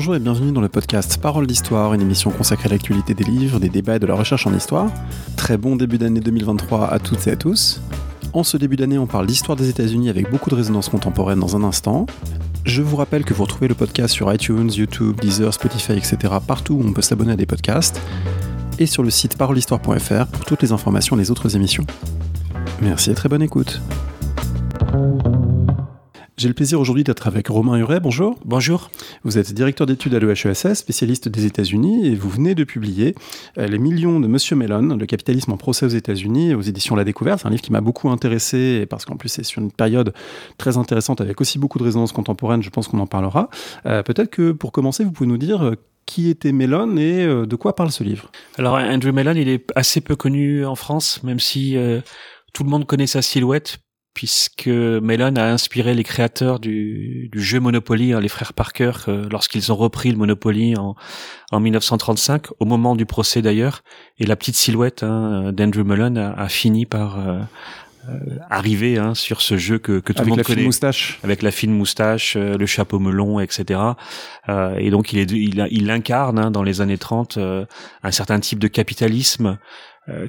Bonjour et bienvenue dans le podcast Parole d'Histoire, une émission consacrée à l'actualité des livres, des débats et de la recherche en histoire. Très bon début d'année 2023 à toutes et à tous. En ce début d'année, on parle d'histoire des États-Unis avec beaucoup de résonance contemporaine dans un instant. Je vous rappelle que vous retrouvez le podcast sur iTunes, YouTube, Deezer, Spotify, etc. partout où on peut s'abonner à des podcasts et sur le site parolehistoire.fr pour toutes les informations et les autres émissions. Merci et très bonne écoute. J'ai le plaisir aujourd'hui d'être avec Romain Huret. Bonjour. Bonjour. Vous êtes directeur d'études à l'EHESS, spécialiste des États-Unis, et vous venez de publier euh, Les millions de Monsieur Mellon, le capitalisme en procès aux États-Unis, aux éditions La Découverte. C'est un livre qui m'a beaucoup intéressé, parce qu'en plus c'est sur une période très intéressante avec aussi beaucoup de résonance contemporaine. Je pense qu'on en parlera. Euh, peut-être que pour commencer, vous pouvez nous dire euh, qui était Mellon et de quoi parle ce livre? Alors Andrew Mellon, il est assez peu connu en France, même si tout le monde connaît sa silhouette puisque Mellon a inspiré les créateurs du, jeu Monopoly, hein, les frères Parker, euh, lorsqu'ils ont repris le Monopoly en, en 1935, au moment du procès d'ailleurs, et la petite silhouette hein, d'Andrew Mellon a, fini par euh, euh, arriver hein, sur ce jeu que, que tout le monde connaît, moustache. avec la fine moustache, le chapeau melon, etc. et donc il, est, il, il incarne hein, dans les années 30 un certain type de capitalisme euh,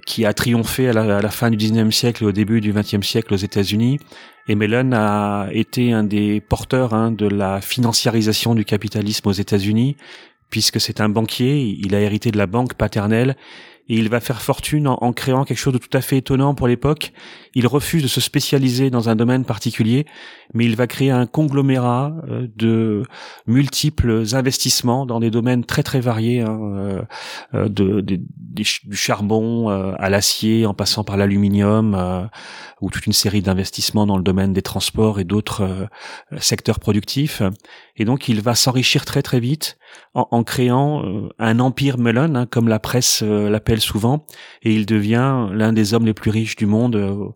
qui a triomphé à la, fin du 19e siècle et au début du 20e siècle aux États-Unis. Et Mellon a été un des porteurs hein, de la financiarisation du capitalisme aux États-Unis, puisque c'est un banquier, il a hérité de la banque paternelle et il va faire fortune en, créant quelque chose de tout à fait étonnant pour l'époque. Il refuse de se spécialiser dans un domaine particulier, mais il va créer un conglomérat euh, de multiples investissements dans des domaines très très variés, hein, euh, euh, du charbon à l'acier, en passant par l'aluminium, ou toute une série d'investissements dans le domaine des transports et d'autres secteurs productifs. Et donc il va s'enrichir très très vite en, créant un empire melon, hein, comme la presse l'appelle souvent, et il devient l'un des hommes les plus riches du monde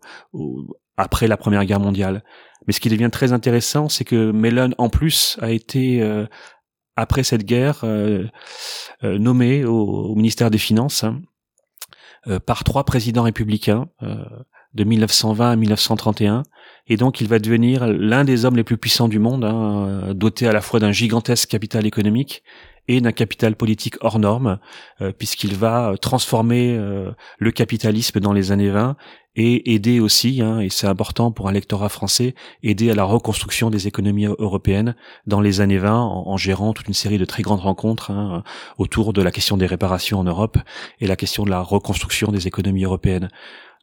après la Première Guerre mondiale. Mais ce qui devient très intéressant, c'est que Mellon, en plus, a été, euh, après cette guerre, euh, euh, nommé au, ministère des Finances hein, par trois présidents républicains de 1920 à 1931. Et donc, il va devenir l'un des hommes les plus puissants du monde, hein, doté à la fois d'un gigantesque capital économique et d'un capital politique hors norme, euh, puisqu'il va euh, transformer euh, le capitalisme dans les années 20 et aider aussi, hein, et c'est important pour un lectorat français, aider à la reconstruction des économies européennes dans les années 20 en, gérant toute une série de très grandes rencontres hein, autour de la question des réparations en Europe et la question de la reconstruction des économies européennes.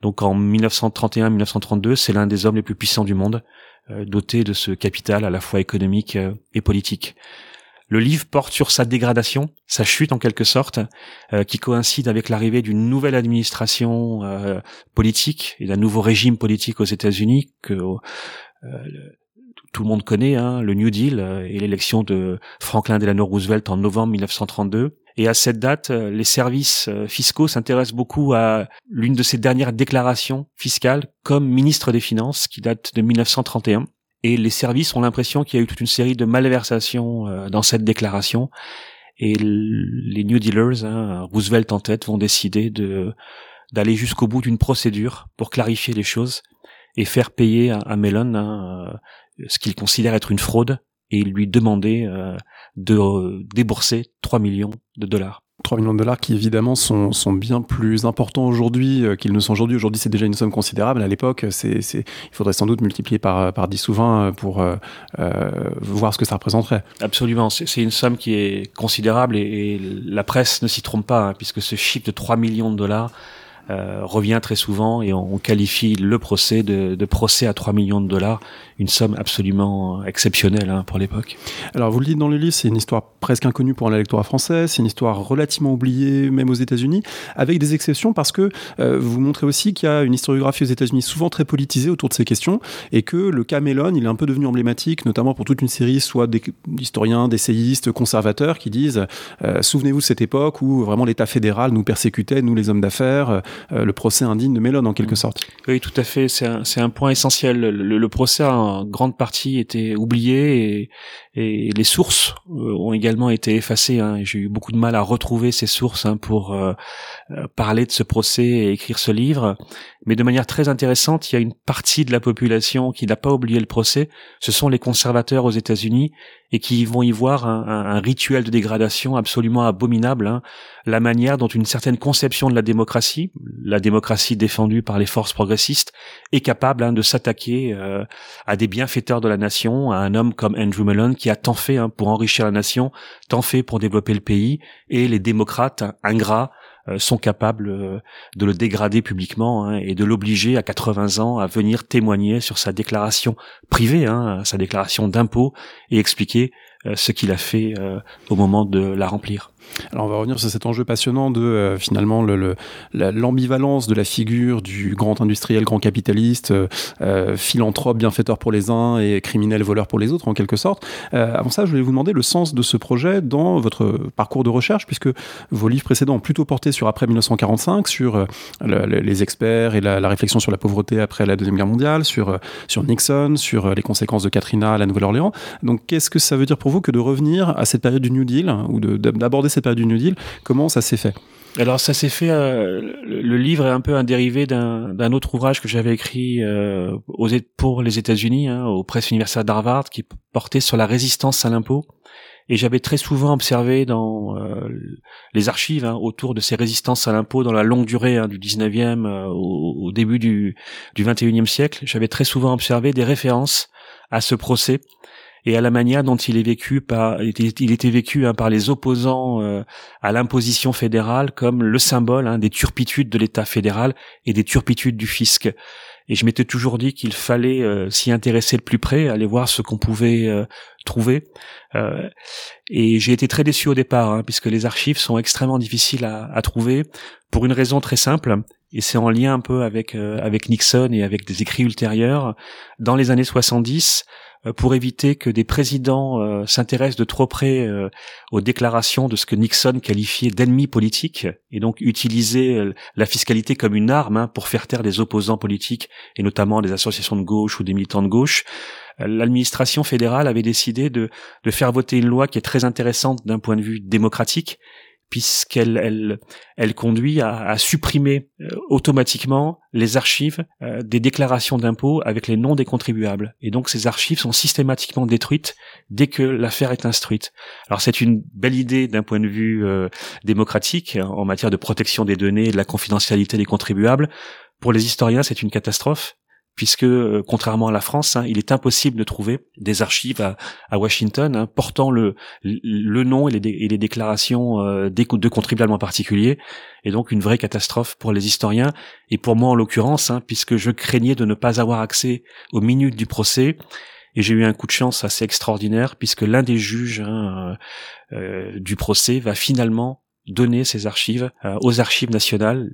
Donc en 1931-1932, c'est l'un des hommes les plus puissants du monde, doté de ce capital à la fois économique et politique. Le livre porte sur sa dégradation, sa chute en quelque sorte, euh, qui coïncide avec l'arrivée d'une nouvelle administration euh, politique et d'un nouveau régime politique aux États-Unis que euh, tout le monde connaît, hein, le New Deal et l'élection de Franklin Delano Roosevelt en novembre 1932. Et à cette date, les services fiscaux s'intéressent beaucoup à l'une de ses dernières déclarations fiscales comme ministre des Finances, qui date de 1931 et les services ont l'impression qu'il y a eu toute une série de malversations euh, dans cette déclaration et les New Dealers, hein, Roosevelt en tête, vont décider de d'aller jusqu'au bout d'une procédure pour clarifier les choses et faire payer à, Mellon hein, euh, ce qu'il considère être une fraude et lui demander euh, de débourser 3 millions de dollars. 3 millions de dollars qui évidemment sont, sont bien plus importants aujourd'hui euh, qu'ils ne sont aujourd'hui. Aujourd'hui, c'est déjà une somme considérable. À l'époque, c'est, il faudrait sans doute multiplier par, par 10 ou 20 pour euh, euh, voir ce que ça représenterait. Absolument. C'est, une somme qui est considérable et, la presse ne s'y trompe pas, hein, puisque ce chiffre de 3 millions de dollars euh, revient très souvent et on, qualifie le procès de, de, procès à 3 millions de dollars, une somme absolument exceptionnelle hein, pour l'époque. Alors vous le dites dans le livre, c'est une histoire presque inconnue pour l'électorat français, c'est une histoire relativement oubliée même aux États-Unis, avec des exceptions parce que euh, vous montrez aussi qu'il y a une historiographie aux États-Unis souvent très politisée autour de ces questions et que le cas Mellon, il est un peu devenu emblématique, notamment pour toute une série soit d'historiens, d'essayistes, conservateurs qui disent euh, souvenez-vous de cette époque où vraiment l'État fédéral nous persécutait, nous les hommes d'affaires, euh, le procès indigne de Mellon en quelque mm. sorte. Oui, tout à fait. C'est un, un, point essentiel. Le, procès grande partie était oublié et, les sources euh, ont également été effacées. Hein. J'ai eu beaucoup de mal à retrouver ces sources hein, pour euh, parler de ce procès et écrire ce livre. Mais de manière très intéressante, il y a une partie de la population qui n'a pas oublié le procès. Ce sont les conservateurs aux États-Unis et qui vont y voir un, rituel de dégradation absolument abominable. Hein. La manière dont une certaine conception de la démocratie, la démocratie défendue par les forces progressistes, est capable de s'attaquer euh, à des bienfaiteurs de la nation, à un homme comme Andrew Mellon qui a tant fait hein, pour enrichir la nation, tant fait pour développer le pays, et les démocrates ingrats euh, sont capables euh, de le dégrader publiquement hein, et de l'obliger à 80 ans à venir témoigner sur sa déclaration privée, hein, sa déclaration d'impôt et expliquer euh, ce qu'il a fait au moment de la remplir. Alors on va revenir sur cet enjeu passionnant de euh, finalement l'ambivalence de la figure du grand industriel, grand capitaliste, euh, euh, philanthrope, bienfaiteur pour les uns et criminel, voleur pour les autres en quelque sorte. avant ça, je voulais vous demander le sens de ce projet dans votre parcours de recherche, puisque vos livres précédents ont plutôt porté sur après 1945, sur les experts et la, réflexion sur la pauvreté après la Deuxième Guerre mondiale, sur, Nixon, sur les conséquences de Katrina à la Nouvelle-Orléans. Donc qu'est-ce que ça veut dire pour vous que de revenir à cette période du New Deal, ou d'aborder cette période du New Deal. Comment ça s'est fait? Alors ça s'est fait. Euh, le livre est un peu un dérivé d'un autre ouvrage que j'avais écrit euh, pour les États-Unis, hein, aux presses universitaires d'Harvard, qui portait sur la résistance à l'impôt. Et j'avais très souvent observé dans euh, les archives hein, autour de ces résistances à l'impôt dans la longue durée hein, du 19e au, au, début du, du 21e siècle, j'avais très souvent observé des références à ce procès et à la manière dont il est vécu par, il était vécu hein, par les opposants euh, à l'imposition fédérale comme le symbole hein, des turpitudes de l'État fédéral et des turpitudes du fisc. Et je m'étais toujours dit qu'il fallait euh, s'y intéresser de plus près, aller voir ce qu'on pouvait euh, trouver. et j'ai été très déçu au départ, hein, puisque les archives sont extrêmement difficiles à, trouver, pour une raison très simple, et c'est en lien un peu avec Nixon et avec des écrits ultérieurs. Dans les années 70, euh, pour éviter que des présidents euh, s'intéressent de trop près euh, aux déclarations de ce que Nixon qualifiait d'ennemis politiques et donc utiliser la fiscalité comme une arme hein, pour faire taire des opposants politiques et notamment des associations de gauche ou des militants de gauche. L'administration fédérale avait décidé de faire voter une loi qui est très intéressante d'un point de vue démocratique puisqu'elle elle, conduit à, à supprimer euh, automatiquement les archives euh, des déclarations d'impôts avec les noms des contribuables. Et donc ces archives sont systématiquement détruites dès que l'affaire est instruite. Alors c'est une belle idée d'un point de vue euh, démocratique en matière de protection des données et de la confidentialité des contribuables. Pour les historiens, c'est une catastrophe puisque euh, contrairement à la France, hein, il est impossible de trouver des archives à, Washington hein, portant le, le nom et les, et les déclarations euh, de contribuables en particulier, et donc une vraie catastrophe pour les historiens et pour moi en l'occurrence, hein, puisque je craignais de ne pas avoir accès aux minutes du procès. Et j'ai eu un coup de chance assez extraordinaire puisque l'un des juges hein, euh, du procès va finalement donner ces archives euh, aux archives nationales.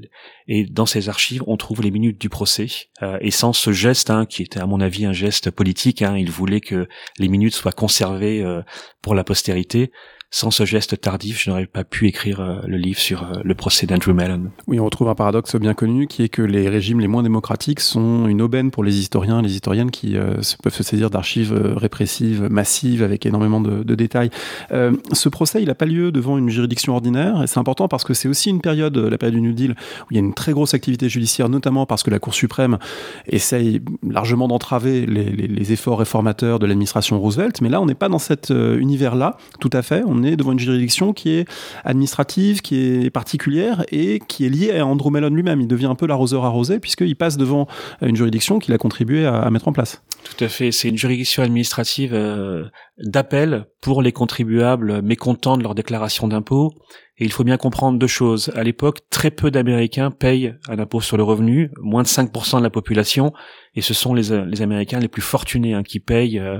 Et dans ces archives on trouve les minutes du procès. Euh, et sans ce geste hein, qui était à mon avis un geste politique hein, il voulait que les minutes soient conservées euh, pour la postérité sans ce geste tardif, je n'aurais pas pu écrire euh, le livre sur euh, le procès d'Andrew Mellon. Oui, on retrouve un paradoxe bien connu qui est que les régimes les moins démocratiques sont une aubaine pour les historiens, les historiennes qui euh, peuvent se saisir d'archives répressives massives avec énormément de, détails. ce procès, il n'a pas lieu devant une juridiction ordinaire et c'est important parce que c'est aussi une période, la période du New Deal, où il y a une très grosse activité judiciaire, notamment parce que la Cour suprême essaye largement d'entraver les, efforts réformateurs de l'administration Roosevelt. Mais là, on n'est pas dans cet univers-là, tout à fait. On est devant une juridiction qui est administrative, qui est particulière et qui est liée à Andrew Mellon lui-même. Il devient un peu l'arroseur arrosé puisqu'il passe devant une juridiction qu'il a contribué à, mettre en place. Tout à fait. C'est une juridiction administrative euh, d'appel pour les contribuables mécontents de leur déclaration d'impôt. Et il faut bien comprendre deux choses. À l'époque, très peu d'Américains payent un impôt sur le revenu, moins de 5% de la population, et ce sont les, les Américains les plus fortunés hein, qui payent euh,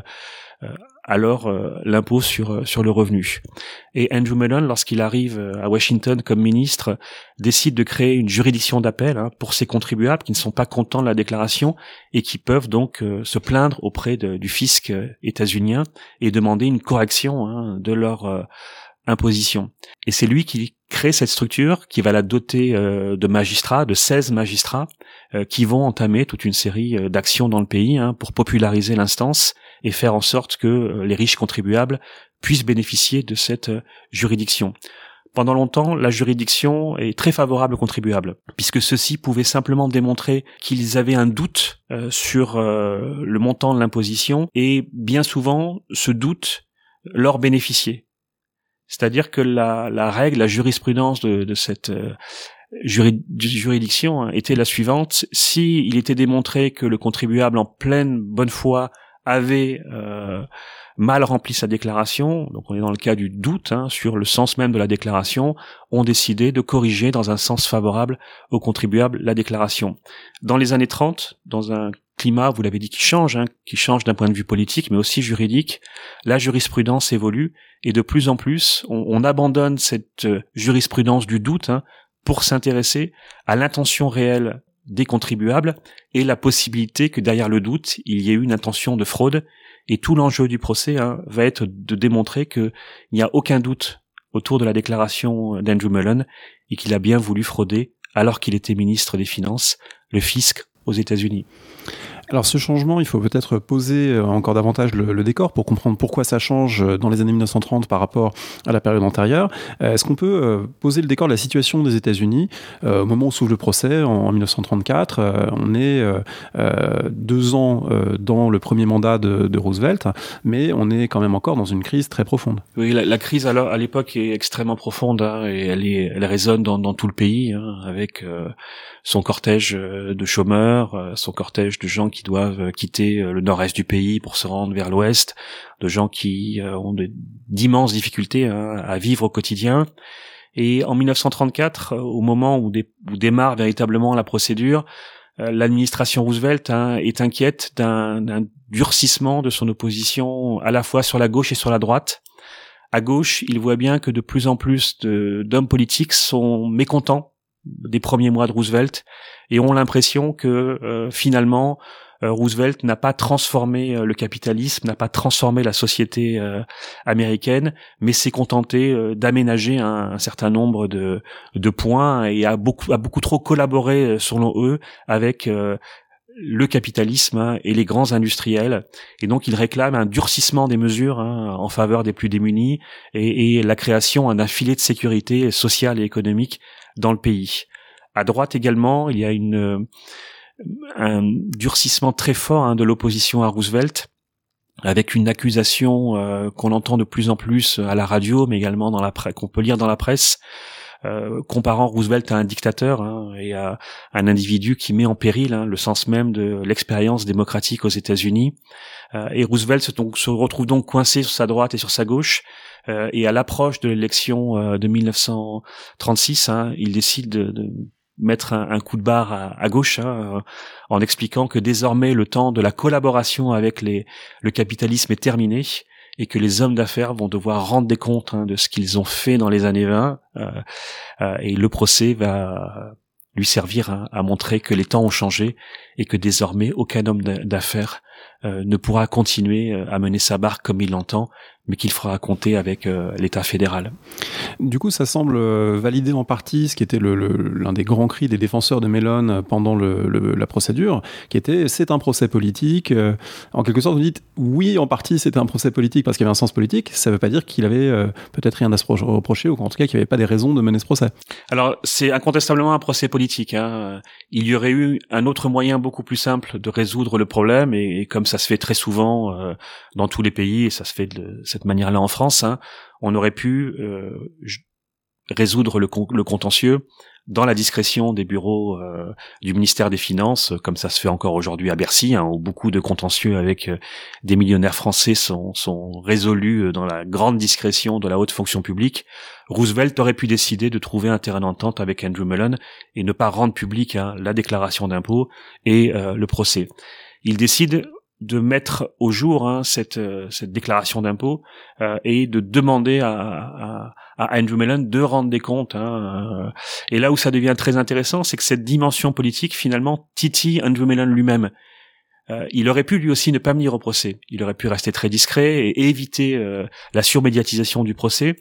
euh, alors euh, l'impôt sur euh, sur le revenu. Et Andrew Mellon, lorsqu'il arrive euh, à Washington comme ministre, décide de créer une juridiction d'appel hein, pour ces contribuables qui ne sont pas contents de la déclaration et qui peuvent donc se plaindre auprès du fisc états-unien et demander une correction hein, de leur imposition. Et c'est lui qui crée cette structure, qui va la doter de magistrats, de 16 magistrats, qui vont entamer toute une série d'actions dans le pays hein, pour populariser l'instance et faire en sorte que euh, les riches contribuables puissent bénéficier de cette euh, juridiction. pendant longtemps, la juridiction est très favorable aux contribuables, puisque ceux-ci pouvaient simplement démontrer qu'ils avaient un doute euh, sur le montant de l'imposition, et bien souvent, ce doute leur bénéficiait. C'est-à-dire que la, règle, la jurisprudence de, cette juridiction était la suivante si était démontré que le contribuable en pleine bonne foi avait euh, mal rempli sa déclaration, donc on est dans le cas du doute hein, sur le sens même de la déclaration, ont décidé de corriger dans un sens favorable au contribuable la déclaration. Dans les années 30, dans un climat, vous l'avez dit, qui change, hein, qui change d'un point de vue politique, mais aussi juridique, la jurisprudence évolue et de plus en plus, on, on abandonne cette euh, jurisprudence du doute hein, pour s'intéresser à l'intention réelle des contribuables et la possibilité que derrière le doute, il y ait une intention de fraude. Et tout l'enjeu du procès hein, va être de démontrer qu'il n'y a aucun doute autour de la déclaration d'Andrew Mellon et qu'il a bien voulu frauder alors qu'il était ministre des Finances, le fisc aux États-Unis. Alors ce changement, il faut peut-être poser euh, encore davantage le, décor pour comprendre pourquoi ça change euh, dans les années 1930 par rapport à la période antérieure. Euh, est-ce qu'on peut poser le décor de la situation des États-Unis au moment où s'ouvre le procès en, 1934 On est deux ans dans le premier mandat de, Roosevelt, mais on est quand même encore dans une crise très profonde. Oui, la, crise à l'époque est extrêmement profonde hein, et elle, résonne dans, dans tout le pays hein, avec son cortège de chômeurs, son cortège de gens qui qui doivent euh, quitter euh, le nord-est du pays pour se rendre vers l'ouest, de gens qui euh, ont d'immenses difficultés hein, à vivre au quotidien. Et en 1934, au moment où, démarre véritablement la procédure, l'administration Roosevelt hein, est inquiète d'un durcissement de son opposition à la fois sur la gauche et sur la droite. À gauche, il voit bien que de plus en plus d'hommes politiques sont mécontents des premiers mois de Roosevelt et ont l'impression que finalement Roosevelt n'a pas transformé euh, le capitalisme, n'a pas transformé la société euh, américaine, mais s'est contenté d'aménager un, certain nombre de, de points et a beaucoup, a beaucoup trop collaboré, selon eux, avec le capitalisme hein, et les grands industriels. Et donc, il réclame un durcissement des mesures hein, en faveur des plus démunis et, et la création d'un filet de sécurité sociale et économique dans le pays. À droite également, il y a une un durcissement très fort hein, de l'opposition à Roosevelt avec une accusation euh, qu'on entend de plus en plus à la radio, mais également dans la presse, qu'on peut lire dans la presse, euh, comparant Roosevelt à un dictateur hein, et à un individu qui met en péril hein, le sens même de l'expérience démocratique aux États-Unis. Euh, et Roosevelt se, retrouve donc coincé sur sa droite et sur sa gauche. et à l'approche de l'élection de 1936, il décide de, de mettre un, coup de barre à, gauche hein, euh, en expliquant que désormais le temps de la collaboration avec les, le capitalisme est terminé et que les hommes d'affaires vont devoir rendre des comptes hein, de ce qu'ils ont fait dans les années 20 euh, euh, et le procès va lui servir à, montrer que les temps ont changé et que désormais aucun homme d'affaires ne pourra continuer à mener sa barque comme il l'entend mais qu'il fera compter avec euh, l'État fédéral. Du coup, ça semble euh, valider en partie ce qui était l'un le, des grands cris des défenseurs de Mellon pendant le, la procédure, qui était c'est un procès politique. Euh, en quelque sorte, vous dites oui, en partie c'était un procès politique parce qu'il y avait un sens politique. Ça ne veut pas dire qu'il avait peut-être rien à se reprocher ou en tout cas qu'il n'y avait pas des raisons de mener ce procès. Alors, c'est incontestablement un procès politique. Hein. Il y aurait eu un autre moyen beaucoup plus simple de résoudre le problème et, comme ça se fait très souvent dans tous les pays et ça se fait de cette manière-là en France, hein, on aurait pu euh, résoudre le, contentieux dans la discrétion des bureaux euh, du ministère des Finances, comme ça se fait encore aujourd'hui à Bercy, hein, où beaucoup de contentieux avec euh, des millionnaires français sont, résolus dans la grande discrétion de la haute fonction publique. Roosevelt aurait pu décider de trouver un terrain d'entente avec Andrew Mellon et ne pas rendre public hein, la déclaration d'impôt et le procès. Il décide de mettre au jour hein, cette, euh, cette déclaration d'impôt euh, et de demander à, à, à, Andrew Mellon de rendre des comptes. Hein, euh. et là où ça devient très intéressant, c'est que cette dimension politique, finalement, titille Andrew Mellon lui-même. il aurait pu lui aussi ne pas venir au procès. Il aurait pu rester très discret et éviter la surmédiatisation du procès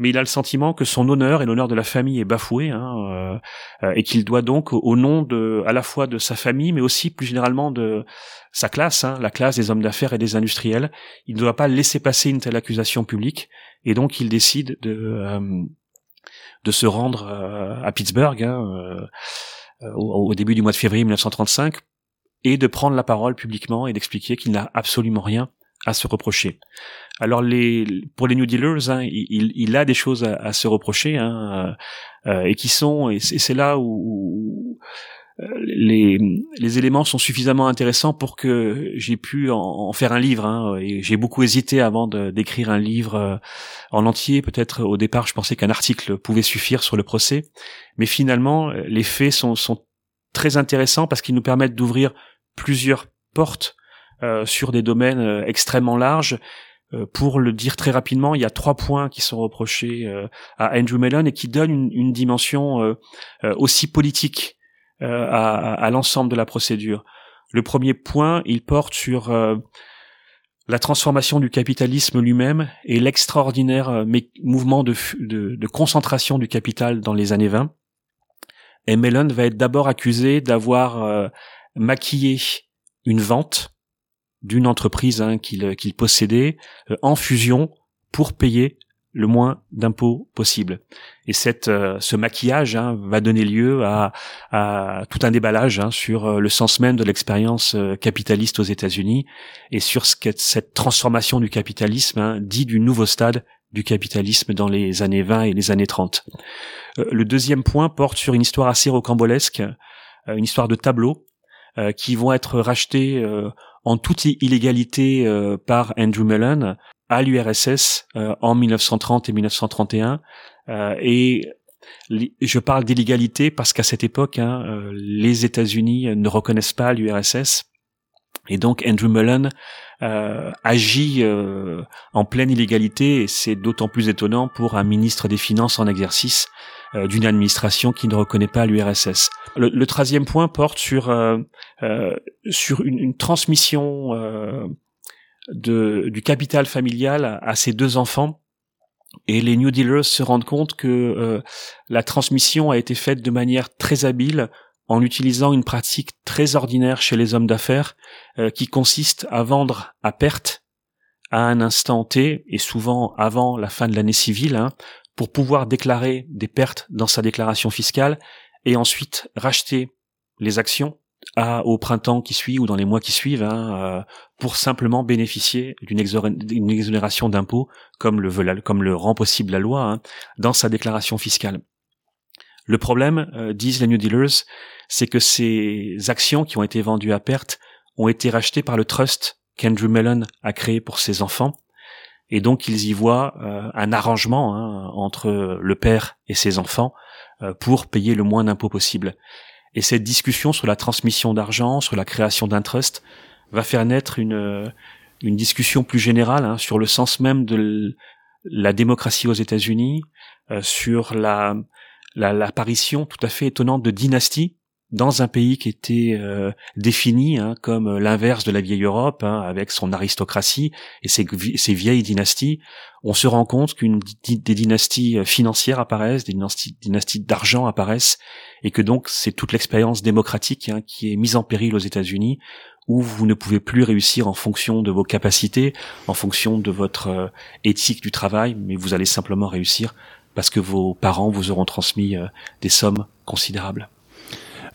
mais il a le sentiment que son honneur et l'honneur de la famille est bafoué, hein, euh, euh, et qu'il doit donc, au nom de, à la fois de sa famille, mais aussi plus généralement de sa classe, hein, la classe des hommes d'affaires et des industriels, il ne doit pas laisser passer une telle accusation publique, et donc il décide de, euh, se rendre à Pittsburgh hein, au, au, début du mois de février 1935 et de prendre la parole publiquement et d'expliquer qu'il n'a absolument rien à se reprocher. Alors les pour les New Dealers, hein, il, il, a des choses à, se reprocher hein, euh, et qui sont et c'est là où, euh, les, les éléments sont suffisamment intéressants pour que j'ai pu en, faire un livre. Hein, et j'ai beaucoup hésité avant d'écrire un livre euh, en entier. Peut-être au départ, je pensais qu'un article pouvait suffire sur le procès, mais finalement, les faits sont, sont très intéressants parce qu'ils nous permettent d'ouvrir plusieurs portes euh, sur des domaines euh, extrêmement larges. Euh, pour le dire très rapidement, il y a trois points qui sont reprochés à Andrew Mellon et qui donnent une, dimension aussi politique à, à l'ensemble de la procédure. Le premier point, il porte sur la transformation du capitalisme lui-même et l'extraordinaire mouvement de, de, de, concentration du capital dans les années 20. Et Mellon va être d'abord accusé d'avoir maquillé une vente d'une entreprise hein, qu'il possédait euh, en fusion pour payer le moins d'impôts possible. Et cette, euh, ce maquillage hein, va donner lieu à, à tout un déballage hein, sur euh, le sens même de l'expérience capitaliste aux États-Unis et sur ce qu'est cette transformation du capitalisme, dit du nouveau stade du capitalisme dans les années 20 et les années 30. le deuxième point porte sur une histoire assez rocambolesque, une histoire de tableaux qui vont être rachetés en toute illégalité euh, par Andrew Mellon à l'URSS euh, en 1930 et 1931. Euh, et je parle d'illégalité parce qu'à cette époque, hein, les États-Unis ne reconnaissent pas l'URSS. Et donc Andrew Mellon agit en pleine illégalité et c'est d'autant plus étonnant pour un ministre des Finances en exercice euh, d'une administration qui ne reconnaît pas l'URSS. Le, le troisième point porte sur euh, euh, sur une, une transmission de, du capital familial à, ses deux enfants. Et les New Dealers se rendent compte que la transmission a été faite de manière très habile en utilisant une pratique très ordinaire chez les hommes d'affaires qui consiste à vendre à perte à un instant T et souvent avant la fin de l'année civile, hein, pour pouvoir déclarer des pertes dans sa déclaration fiscale et ensuite racheter les actions à, au printemps qui suit ou dans les mois qui suivent hein, euh, pour simplement bénéficier d'une exonération d'impôts comme le veut comme le rend possible la loi hein, dans sa déclaration fiscale. Le problème, euh, disent les New Dealers, c'est que ces actions qui ont été vendues à perte ont été rachetées par le trust qu'Andrew Mellon a créé pour ses enfants et donc ils y voient euh, un arrangement hein, entre le père et ses enfants euh, pour payer le moins d'impôts possible. Et cette discussion sur la transmission d'argent, sur la création d'un trust, va faire naître une, euh, une discussion plus générale hein, sur le sens même de la démocratie aux États-Unis, sur la l'apparition tout à fait étonnante de dynasties dans un pays qui était euh, défini hein, comme l'inverse de la vieille Europe, hein, avec son aristocratie et ses, ses, vieilles dynasties, on se rend compte qu'une des dynasties euh, financières apparaissent, des dynasties, dynasties d'argent apparaissent, et que donc c'est toute l'expérience démocratique hein, qui est mise en péril aux États-Unis, où vous ne pouvez plus réussir en fonction de vos capacités, en fonction de votre euh, éthique du travail, mais vous allez simplement réussir parce que vos parents vous auront transmis des sommes considérables.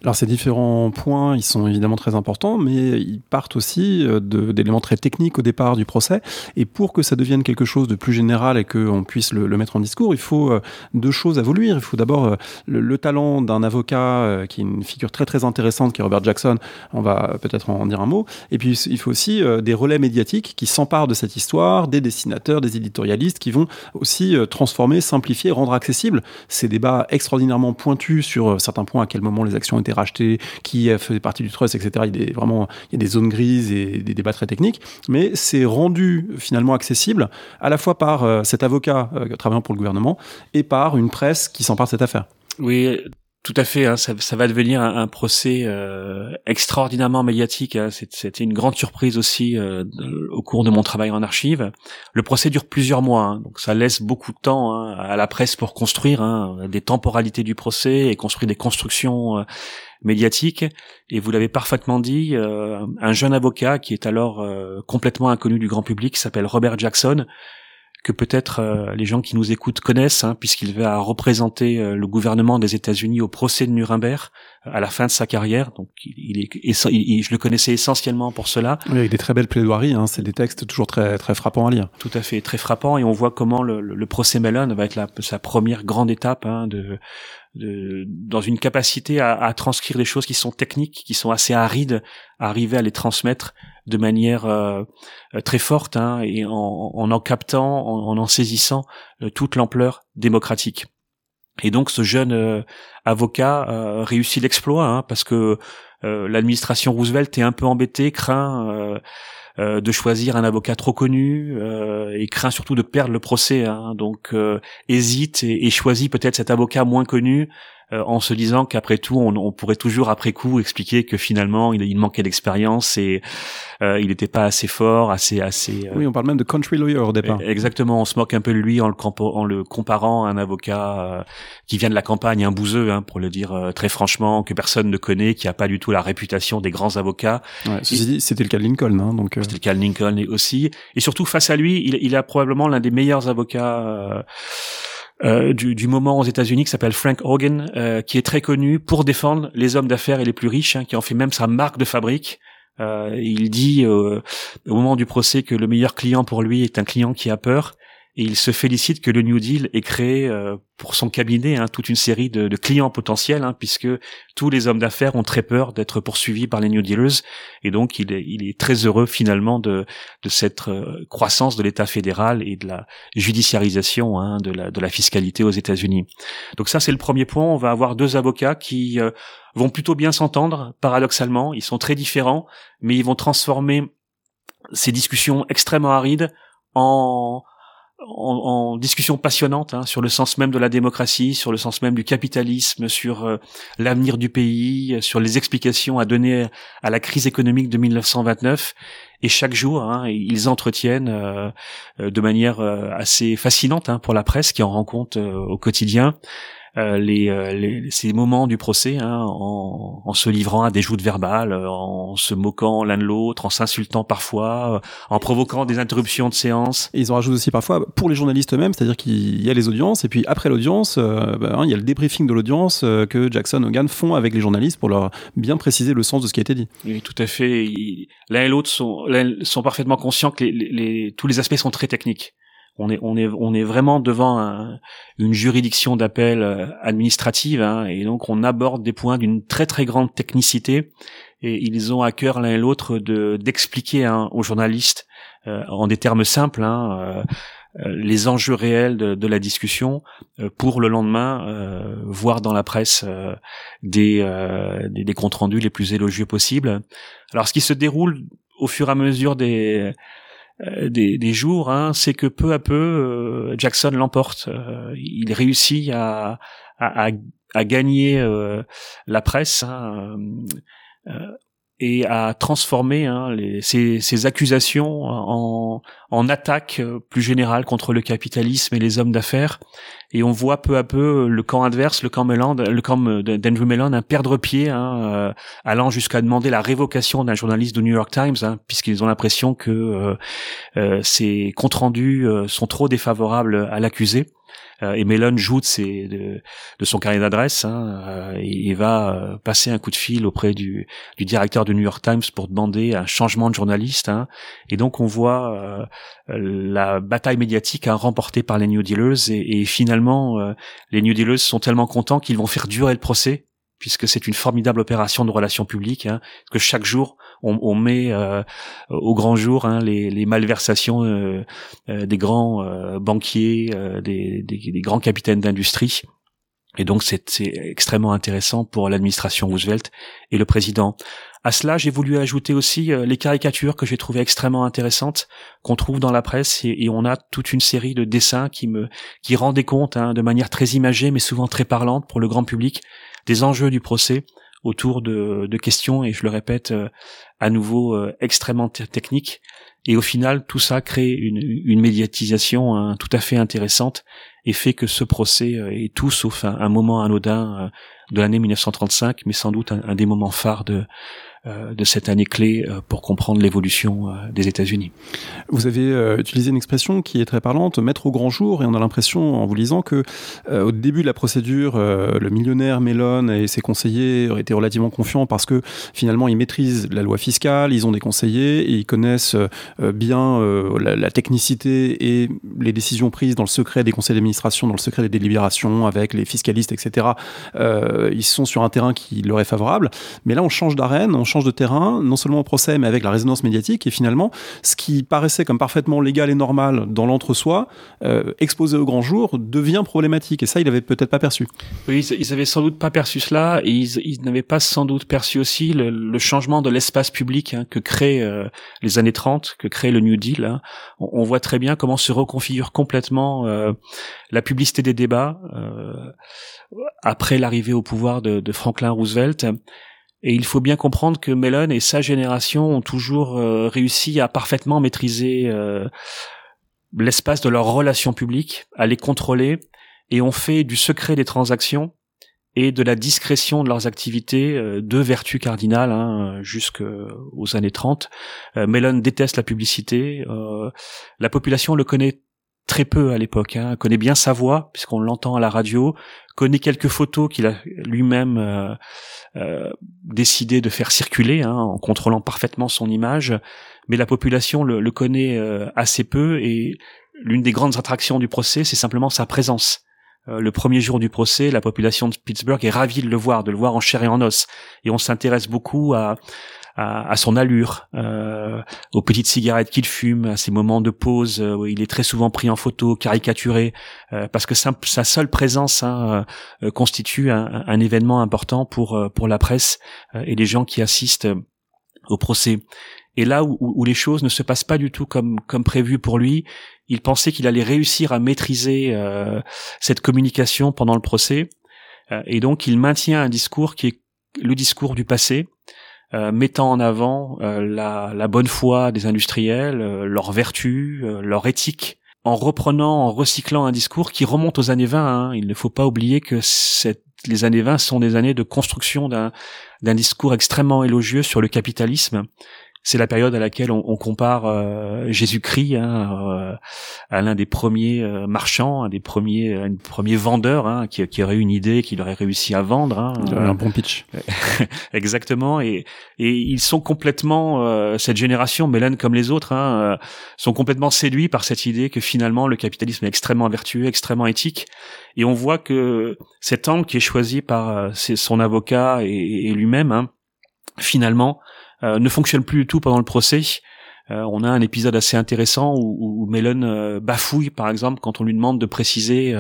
Alors ces différents points, ils sont évidemment très importants, mais ils partent aussi euh, d'éléments très techniques au départ du procès. Et pour que ça devienne quelque chose de plus général et qu'on puisse le, mettre en discours, il faut euh, deux choses à vouloir. Il faut d'abord euh, le, talent d'un avocat qui est une figure très très intéressante, qui est Robert Jackson. On va peut-être en dire un mot. Et puis il faut aussi des relais médiatiques qui s'emparent de cette histoire, des dessinateurs, des éditorialistes qui vont aussi transformer, simplifier, rendre accessible ces débats extraordinairement pointus sur certains points, à quel moment les actions étaient racheté, qui faisait partie du trust, etc. Il y a des, vraiment il y a des zones grises et des débats très techniques, mais c'est rendu finalement accessible à la fois par euh, cet avocat euh, travaillant pour le gouvernement et par une presse qui s'empare de cette affaire. Oui, tout à fait, hein, ça, ça, va devenir un, procès euh, extraordinairement médiatique. Hein. C'était une grande surprise aussi euh, au cours de mon travail en archive. Le procès dure plusieurs mois, hein, donc ça laisse beaucoup de temps hein, à la presse pour construire hein, des temporalités du procès et construire des constructions euh, médiatiques. Et vous l'avez parfaitement dit, un jeune avocat qui est alors complètement inconnu du grand public, s'appelle Robert Jackson, que peut-être euh, les gens qui nous écoutent connaissent, hein, puisqu'il va représenter euh, le gouvernement des États-Unis au procès de Nuremberg euh, à la fin de sa carrière. Donc, il, est, je le connaissais essentiellement pour cela. Oui, avec des très belles plaidoiries. Hein, c'est des textes toujours très très frappants à lire. Tout à fait, très frappants, et on voit comment le, le, procès Mellon va être la, sa première grande étape hein, de, de, dans une capacité à, à, transcrire des choses qui sont techniques, qui sont assez arides, à arriver à les transmettre de manière euh, très forte hein, et en, en, en captant, en en, saisissant euh, toute l'ampleur démocratique. Et donc ce jeune euh, avocat réussit l'exploit hein, parce que l'administration Roosevelt est un peu embêtée, craint de choisir un avocat trop connu et craint surtout de perdre le procès. Hein, donc hésite et, et choisit peut-être cet avocat moins connu euh, en se disant qu'après tout, on, on, pourrait toujours après coup expliquer que finalement il, il manquait d'expérience et euh, il n'était pas assez fort, assez assez. Euh, oui, on parle même de country lawyer au départ. Exactement, on se moque un peu de lui en le, en le comparant à un avocat qui vient de la campagne, un bouseux, hein, pour le dire très franchement, que personne ne connaît, qui a pas du tout la réputation des grands avocats. Ouais, c'était le cas de Lincoln, hein, donc. C'était le cas de Lincoln aussi, et surtout face à lui, il, il a probablement l'un des meilleurs avocats. Euh, du, du, moment aux États-Unis qui s'appelle Frank Hogan, euh, qui est très connu pour défendre les hommes d'affaires et les plus riches, hein, qui en fait même sa marque de fabrique. Euh, il dit au moment du procès que le meilleur client pour lui est un client qui a peur il se félicite que le New Deal ait créé euh, pour son cabinet hein, toute une série de, de clients potentiels, hein, puisque tous les hommes d'affaires ont très peur d'être poursuivis par les New Dealers, et donc il est, il est très heureux finalement de, de cette euh, croissance de l'État fédéral et de la judiciarisation hein, de, la, de la fiscalité aux États-Unis. Donc ça c'est le premier point. On va avoir deux avocats qui euh, vont plutôt bien s'entendre, paradoxalement. Ils sont très différents, mais ils vont transformer ces discussions extrêmement arides en en, en, discussion passionnante hein, sur le sens même de la démocratie, sur le sens même du capitalisme, sur euh, l'avenir du pays, sur les explications à donner à la crise économique de 1929. Et chaque jour, hein, ils entretiennent euh, euh, de manière assez fascinante hein, pour la presse qui en rend compte au quotidien euh, les, euh, les, ces moments du procès hein, en, en, se livrant à des joutes verbales, euh, en se moquant l'un de l'autre, en s'insultant parfois, en provoquant des interruptions de séance. Et ils en rajoutent aussi parfois pour les journalistes eux-mêmes, c'est-à-dire qu'il y a les audiences et puis après l'audience, ben, il y a le débriefing de l'audience que Jackson Hogan font avec les journalistes pour leur bien préciser le sens de ce qui a été dit. Oui, tout à fait. L'un et l'autre sont, sont parfaitement conscients que les, les, tous les aspects sont très techniques on est on est on est vraiment devant une juridiction d'appel euh, administrative hein, et donc on aborde des points d'une très très grande technicité et ils ont à cœur l'un et l'autre de d'expliquer hein, aux journalistes euh, en des termes simples hein, euh, les enjeux réels de, la discussion pour le lendemain voir dans la presse des, des, des comptes rendus les plus élogieux possibles. Alors ce qui se déroule au fur et à mesure des euh, des, des, jours, hein, c'est que peu à peu euh, Jackson l'emporte. Euh, il réussit à, à, à gagner la presse. Hein, et à transformer hein, les, ces, ces, accusations en, en attaque plus générale contre le capitalisme et les hommes d'affaires. Et on voit peu à peu le camp adverse, le camp Mellon, le camp d'Andrew Mellon, un perdre pied, hein, euh, allant jusqu'à demander la révocation d'un journaliste du New York Times, hein, puisqu'ils ont l'impression que euh, euh, ces comptes rendus sont trop défavorables à l'accusé. Euh, et Mellon joue de, son carnet d'adresse hein, euh, et, va euh, passer un coup de fil auprès du, du, directeur du New York Times pour demander un changement de journaliste. Hein. Et donc on voit la bataille médiatique hein, remportée par les New Dealers et, et finalement les New Dealers sont tellement contents qu'ils vont faire durer le procès puisque c'est une formidable opération de relations publiques, hein, que chaque jour on, on met euh, au grand jour hein, les, les, malversations euh, euh, des grands banquiers, des, des, des, grands capitaines d'industrie. Et donc c'est extrêmement intéressant pour l'administration Roosevelt et le président. À cela, j'ai voulu ajouter aussi les caricatures que j'ai trouvées extrêmement intéressantes qu'on trouve dans la presse et, et, on a toute une série de dessins qui me qui rendaient compte hein, de manière très imagée mais souvent très parlante pour le grand public des enjeux du procès autour de, de questions, et je le répète euh, à nouveau, euh, extrêmement techniques. Et au final, tout ça crée une, une médiatisation hein, tout à fait intéressante et fait que ce procès euh, est tout sauf un, moment anodin de l'année 1935, mais sans doute un, des moments phares de, de cette année clé pour comprendre l'évolution des États-Unis. Vous avez utilisé une expression qui est très parlante, mettre au grand jour, et on a l'impression en vous lisant que au début de la procédure, le millionnaire Mellon et ses conseillers été relativement confiants parce que finalement ils maîtrisent la loi fiscale, ils ont des conseillers et ils connaissent bien la, la technicité et les décisions prises dans le secret des conseils d'administration, dans le secret des délibérations avec les fiscalistes, etc. Euh, ils sont sur un terrain qui leur est favorable. Mais là, on change d'arène, on change de terrain, non seulement au procès, mais avec la résonance médiatique. Et finalement, ce qui paraissait comme parfaitement légal et normal dans l'entre-soi, euh, exposé au grand jour, devient problématique. Et ça, il avait peut-être pas perçu. Oui, ils, avaient sans doute pas perçu cela. Ils, n'avaient pas sans doute perçu aussi le, changement de l'espace public hein, que créent euh, les années 30, que crée le New Deal. Hein. On, voit très bien comment se reconfigure complètement euh, la publicité des débats après l'arrivée au pouvoir de, Franklin Roosevelt. Et il faut bien comprendre que Mellon et sa génération ont toujours euh, réussi à parfaitement maîtriser l'espace de leurs relations publiques, à les contrôler, et ont fait du secret des transactions et de la discrétion de leurs activités deux vertus cardinales hein, jusqu'aux années 30. Mellon déteste la publicité. la population le connaît très peu à l'époque, hein, connaît bien sa voix puisqu'on l'entend à la radio, connaît quelques photos qu'il a lui-même euh, euh, décidé de faire circuler hein, en contrôlant parfaitement son image, mais la population le, connaît euh, assez peu et l'une des grandes attractions du procès, c'est simplement sa présence. le premier jour du procès, la population de Pittsburgh est ravie de le voir, de le voir en chair et en os, et on s'intéresse beaucoup à, à, à son allure, euh, aux petites cigarettes qu'il fume, à ses moments de pause euh, où il est très souvent pris en photo, caricaturé, euh, parce que sa, sa seule présence hein, euh, constitue un, un, événement important pour pour la presse et les gens qui assistent au procès. Et là où, où, les choses ne se passent pas du tout comme comme prévu pour lui, il pensait qu'il allait réussir à maîtriser euh, cette communication pendant le procès, euh, et donc il maintient un discours qui est le discours du passé, euh, mettant en avant euh, la, bonne foi des industriels, euh, leur vertu, leur éthique, en reprenant, en recyclant un discours qui remonte aux années 20. Hein. Il ne faut pas oublier que les années 20 sont des années de construction d'un discours extrêmement élogieux sur le capitalisme c'est la période à laquelle on, on compare euh, Jésus-Christ hein, euh, à l'un des premiers euh, marchands, un des premiers, un premier vendeur hein, qui, qui, aurait une idée, qu'il aurait réussi à vendre. Hein, un bon pitch. Exactement. Et, et ils sont complètement cette génération, Mélène comme les autres, hein, sont complètement séduits par cette idée que finalement le capitalisme est extrêmement vertueux, extrêmement éthique. Et on voit que cet angle qui est choisi par son avocat et, et lui-même, hein, finalement euh, ne fonctionne plus du tout pendant le procès. Euh, on a un épisode assez intéressant où, où Mellon euh, bafouille, par exemple, quand on lui demande de préciser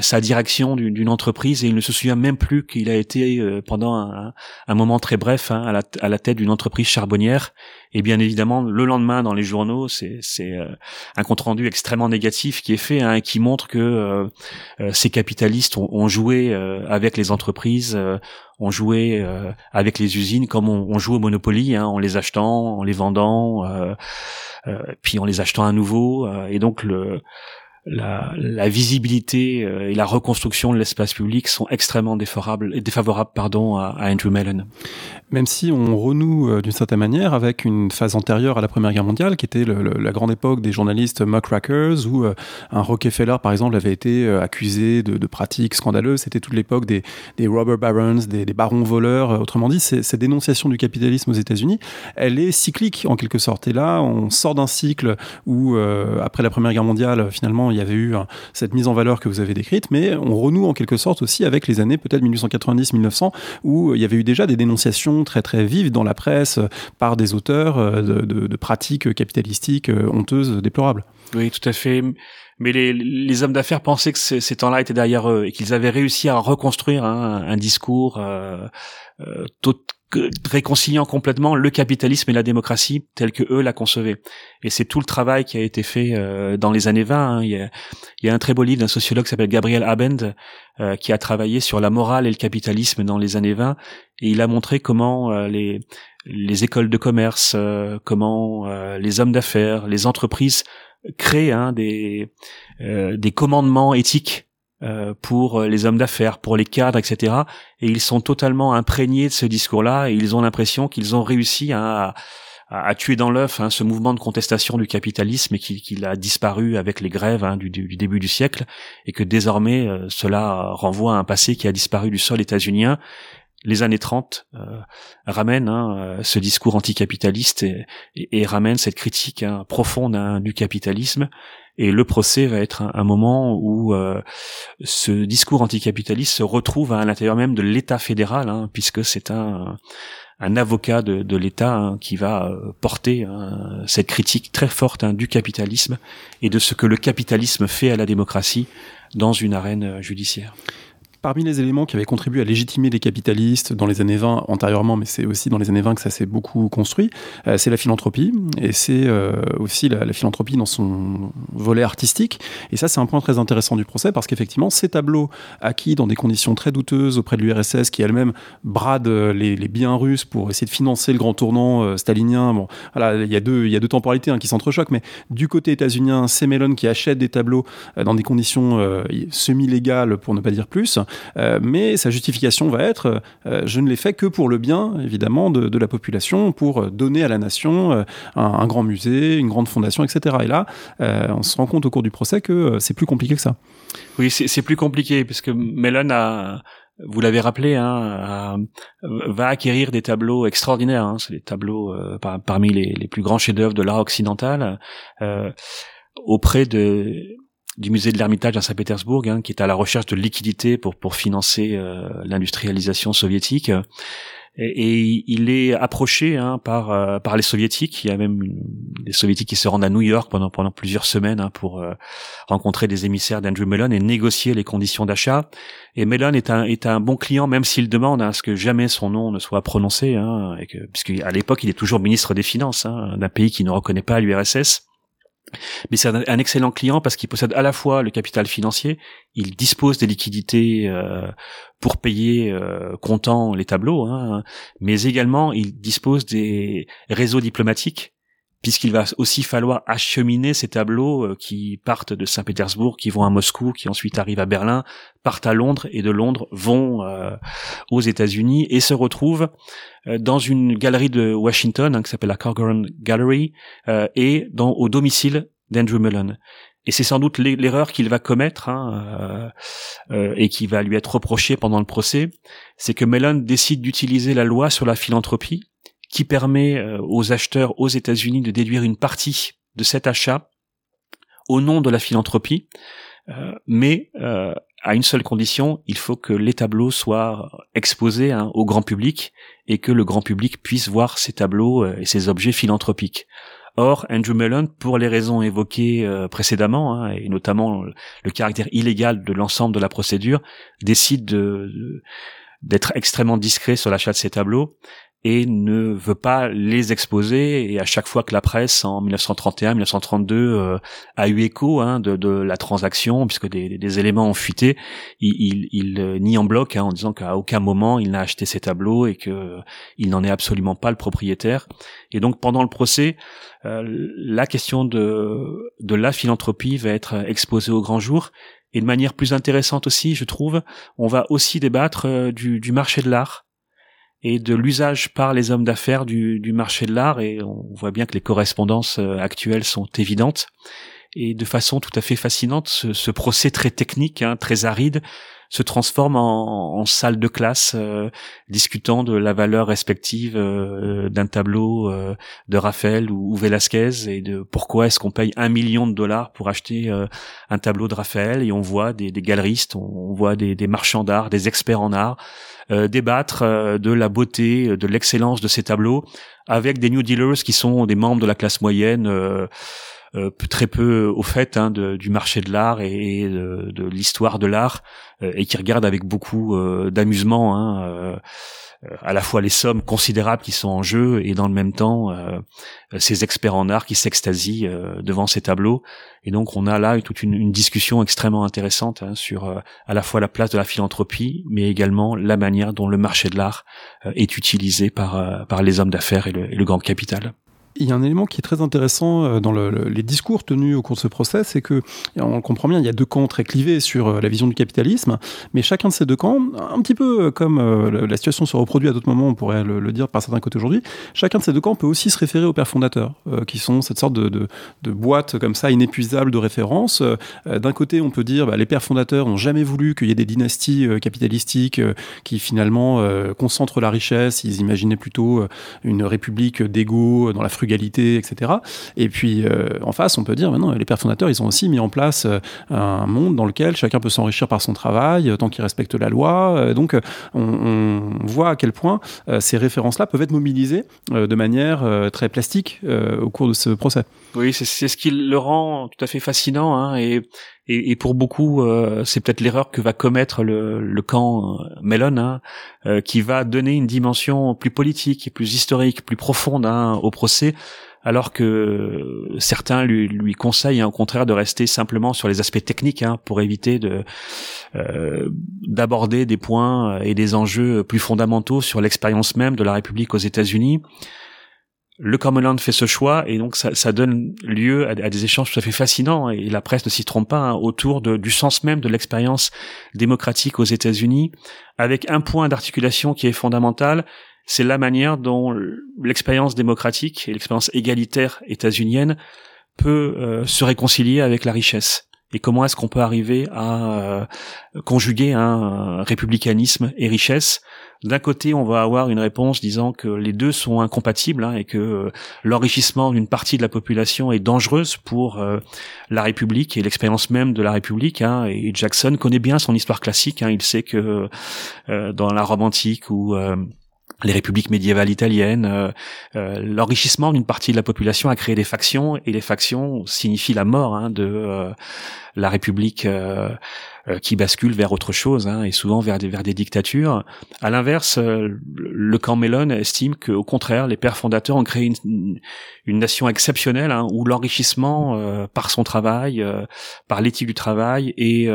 sa direction d'une entreprise et il ne se souvient même plus qu'il a été pendant un, un, moment très bref hein, à, la, à, la, tête d'une entreprise charbonnière et bien évidemment, le lendemain dans les journaux, c'est euh, un compte rendu extrêmement négatif qui est fait, hein, qui montre que euh, euh, ces capitalistes ont, ont joué avec les entreprises, ont joué avec les usines comme on, on joue au Monopoly, hein, en les achetant, en les vendant, puis en les achetant à nouveau. et donc le la, visibilité euh, et la reconstruction de l'espace public sont extrêmement défavorables, défavorables pardon, à, Andrew Mellon. Même si on renoue euh, d'une certaine manière avec une phase antérieure à la Première Guerre mondiale, qui était la grande époque des journalistes muckrackers, où euh, un Rockefeller, par exemple, avait été accusé de, pratiques scandaleuses. C'était toute l'époque des, robber barons, des barons voleurs. Autrement dit, cette dénonciation du capitalisme aux États-Unis, elle est cyclique en quelque sorte. Et là, on sort d'un cycle où, après la Première Guerre mondiale, finalement, il y avait eu cette mise en valeur que vous avez décrite, mais on renoue en quelque sorte aussi avec les années peut-être 1890-1900 où il y avait eu déjà des dénonciations très très vives dans la presse par des auteurs euh, de, pratiques capitalistiques euh, honteuses, déplorables. Oui, tout à fait. Mais les, hommes d'affaires pensaient que ces, temps-là étaient derrière eux et qu'ils avaient réussi à reconstruire un, discours euh, euh réconciliant complètement le capitalisme et la démocratie telle que eux la concevaient. Et c'est tout le travail qui a été fait euh, dans les années 20. Hein. Il, y a, il, y a, un très beau livre d'un sociologue qui s'appelle Gabriel Abend euh, qui a travaillé sur la morale et le capitalisme dans les années 20 et il a montré comment euh, les les écoles de commerce, comment les hommes d'affaires, les entreprises créent hein, des des commandements éthiques pour les hommes d'affaires, pour les cadres, etc. Et ils sont totalement imprégnés de ce discours-là et ils ont l'impression qu'ils ont réussi à, à, tuer dans l'œuf hein, ce mouvement de contestation du capitalisme et qu'il a disparu avec les grèves hein, du, début du siècle et que désormais cela renvoie à un passé qui a disparu du sol états-unien les années 30 euh, ramènent hein, euh, ce discours anticapitaliste et, et, ramènent cette critique hein, profonde hein, du capitalisme. Et le procès va être un, moment où euh, ce discours anticapitaliste se retrouve à l'intérieur même de l'État fédéral, hein, puisque c'est un, un avocat de, de l'État qui va euh, porter cette critique très forte du capitalisme et de ce que le capitalisme fait à la démocratie dans une arène judiciaire. Parmi les éléments qui avaient contribué à légitimer les capitalistes dans les années 20 antérieurement, mais c'est aussi dans les années 20 que ça s'est beaucoup construit, euh, c'est la philanthropie et c'est euh, aussi la, philanthropie dans son volet artistique. Et ça, c'est un point très intéressant du procès parce qu'effectivement, ces tableaux acquis dans des conditions très douteuses auprès de l'URSS qui elle-même brade les, biens russes pour essayer de financer le grand tournant euh, stalinien. Bon, voilà, il y a deux, il y a deux temporalités hein, qui s'entrechoquent, mais du côté états-unien, c'est Mellon qui achète des tableaux dans des conditions semi-légales pour ne pas dire plus. Euh, mais sa justification va être euh, je ne l'ai fait que pour le bien, évidemment, de, la population, pour donner à la nation euh, un, grand musée, une grande fondation, etc. Et là, on se rend compte au cours du procès que c'est plus compliqué que ça. Oui, c'est plus compliqué, parce que Mellon a vous l'avez rappelé, hein, va acquérir des tableaux extraordinaires. Hein, c'est des tableaux parmi les, plus grands chefs-d'œuvre de l'art occidental euh, auprès de du musée de l'Ermitage à Saint-Pétersbourg, hein, qui est à la recherche de liquidités pour pour financer euh, l'industrialisation soviétique. Et, il est approché hein, par euh, par les soviétiques. Il y a même des soviétiques qui se rendent à New York pendant pendant plusieurs semaines hein, pour euh, rencontrer des émissaires d'Andrew Mellon et négocier les conditions d'achat. Et Mellon est un est un bon client, même s'il demande à ce que jamais son nom ne soit prononcé, hein, et que, puisqu'à l'époque il est toujours ministre des Finances hein, d'un pays qui ne reconnaît pas l'URSS. Mais c'est un, excellent client parce qu'il possède à la fois le capital financier, il dispose des liquidités euh, pour payer euh, comptant les tableaux, hein, mais également il dispose des réseaux diplomatiques puisqu'il va aussi falloir acheminer ces tableaux euh, qui partent de Saint-Pétersbourg, qui vont à Moscou, qui ensuite arrivent à Berlin, partent à Londres et de Londres vont euh, aux États-Unis et se retrouvent euh, dans une galerie de Washington hein, qui s'appelle la Corcoran Gallery et dans au domicile d'Andrew Mellon. Et c'est sans doute l'erreur qu'il va commettre hein, et qui va lui être reprochée pendant le procès, c'est que Mellon décide d'utiliser la loi sur la philanthropie qui permet euh, aux acheteurs aux États-Unis de déduire une partie de cet achat au nom de la philanthropie, euh, mais euh, à une seule condition, il faut que les tableaux soient exposés hein, au grand public et que le grand public puisse voir ces tableaux et ces objets philanthropiques. Or, Andrew Mellon, pour les raisons évoquées précédemment, hein, et notamment le caractère illégal de l'ensemble de la procédure, décide d'être extrêmement discret sur l'achat de ces tableaux et ne veut pas les exposer. Et à chaque fois que la presse, en 1931-1932, euh, a eu écho hein, de, de, la transaction, puisque des, des, éléments ont fuité, il, il, il euh, nie en bloc hein, en disant qu'à aucun moment il n'a acheté ces tableaux et que euh, il n'en est absolument pas le propriétaire. Et donc pendant le procès, la question de, de la philanthropie va être exposée au grand jour. Et de manière plus intéressante aussi, je trouve, on va aussi débattre du, du marché de l'art et de l'usage par les hommes d'affaires du, du, marché de l'art. Et on voit bien que les correspondances euh, actuelles sont évidentes. Et de façon tout à fait fascinante ce, ce procès très technique hein, très aride se transforme en, en salle de classe euh, discutant de la valeur respective euh, d'un tableau de Raphaël ou, ou, Velasquez et de pourquoi est-ce qu'on paye un million de dollars pour acheter un tableau de Raphaël. Et on voit des, des galeristes, on, voit des, des marchands d'art, des experts en art euh, débattre euh, de la beauté, de l'excellence de ces tableaux avec des new dealers qui sont des membres de la classe moyenne. Euh, très peu au fait hein, du marché de l'art et, de, l'histoire de l'art et qui regardent avec beaucoup d'amusement hein, euh, à la fois les sommes considérables qui sont en jeu et dans le même temps euh, ces experts en art qui s'extasient euh, devant ces tableaux. Et donc on a là toute une, discussion extrêmement intéressante hein, sur à la fois la place de la philanthropie, mais également la manière dont le marché de l'art est utilisé par, par les hommes d'affaires et le grand capital. Il y a un élément qui est très intéressant euh, dans le, les discours tenus au cours de ce procès, c'est que, on le comprend bien, il y a deux camps très clivés sur euh, la vision du capitalisme, mais chacun de ces deux camps, un petit peu comme la situation se reproduit à d'autres moments, on pourrait le, dire par certains côtés aujourd'hui, chacun de ces deux camps peut aussi se référer aux pères fondateurs, qui sont cette sorte de, boîte comme ça inépuisable de référence. D'un côté, on peut dire, bah, les pères fondateurs n'ont jamais voulu qu'il y ait des dynasties capitalistiques qui finalement concentrent la richesse, ils imaginaient plutôt une république d'égaux dans la frugalité, etc. Et puis euh, en face, on peut dire, maintenant, les pères fondateurs, ils ont aussi mis en place euh, un monde dans lequel chacun peut s'enrichir par son travail, euh, tant qu'il respecte la loi. donc on, voit à quel point ces références-là peuvent être mobilisées de manière très plastique au cours de ce procès. Oui, c'est ce qui le rend tout à fait fascinant. Hein, et, et, pour beaucoup, c'est peut-être l'erreur que va commettre le, camp Mellon, hein, qui va donner une dimension plus politique, plus historique, plus profonde hein, au procès alors que certains lui, conseillent au contraire de rester simplement sur les aspects techniques hein, pour éviter de euh, d'aborder des points et des enjeux plus fondamentaux sur l'expérience même de la République aux États-Unis. Le Commonland fait ce choix et donc ça, donne lieu à, des échanges tout à fait fascinants et la presse ne s'y trompe pas hein, autour du sens même de l'expérience démocratique aux États-Unis avec un point d'articulation qui est fondamental, c'est la manière dont l'expérience démocratique et l'expérience égalitaire états-unienne peut euh, se réconcilier avec la richesse et comment est-ce qu'on peut arriver à euh, conjuguer un républicanisme et richesse? D'un côté, on va avoir une réponse disant que les deux sont incompatibles hein, et que euh, l'enrichissement d'une partie de la population est dangereuse pour la République et l'expérience même de la République. Hein, et Jackson connaît bien son histoire classique. Hein, il sait que dans la Rome antique ou les républiques médiévales italiennes, euh, euh, l'enrichissement d'une partie de la population a créé des factions et les factions signifient la mort hein, de euh, la République euh, qui basculent vers autre chose hein, et souvent vers des, vers des dictatures. À l'inverse, euh, le camp Mellon estime qu'au contraire, les pères fondateurs ont créé une, une nation exceptionnelle hein, où l'enrichissement euh, par son travail, par l'éthique du travail est,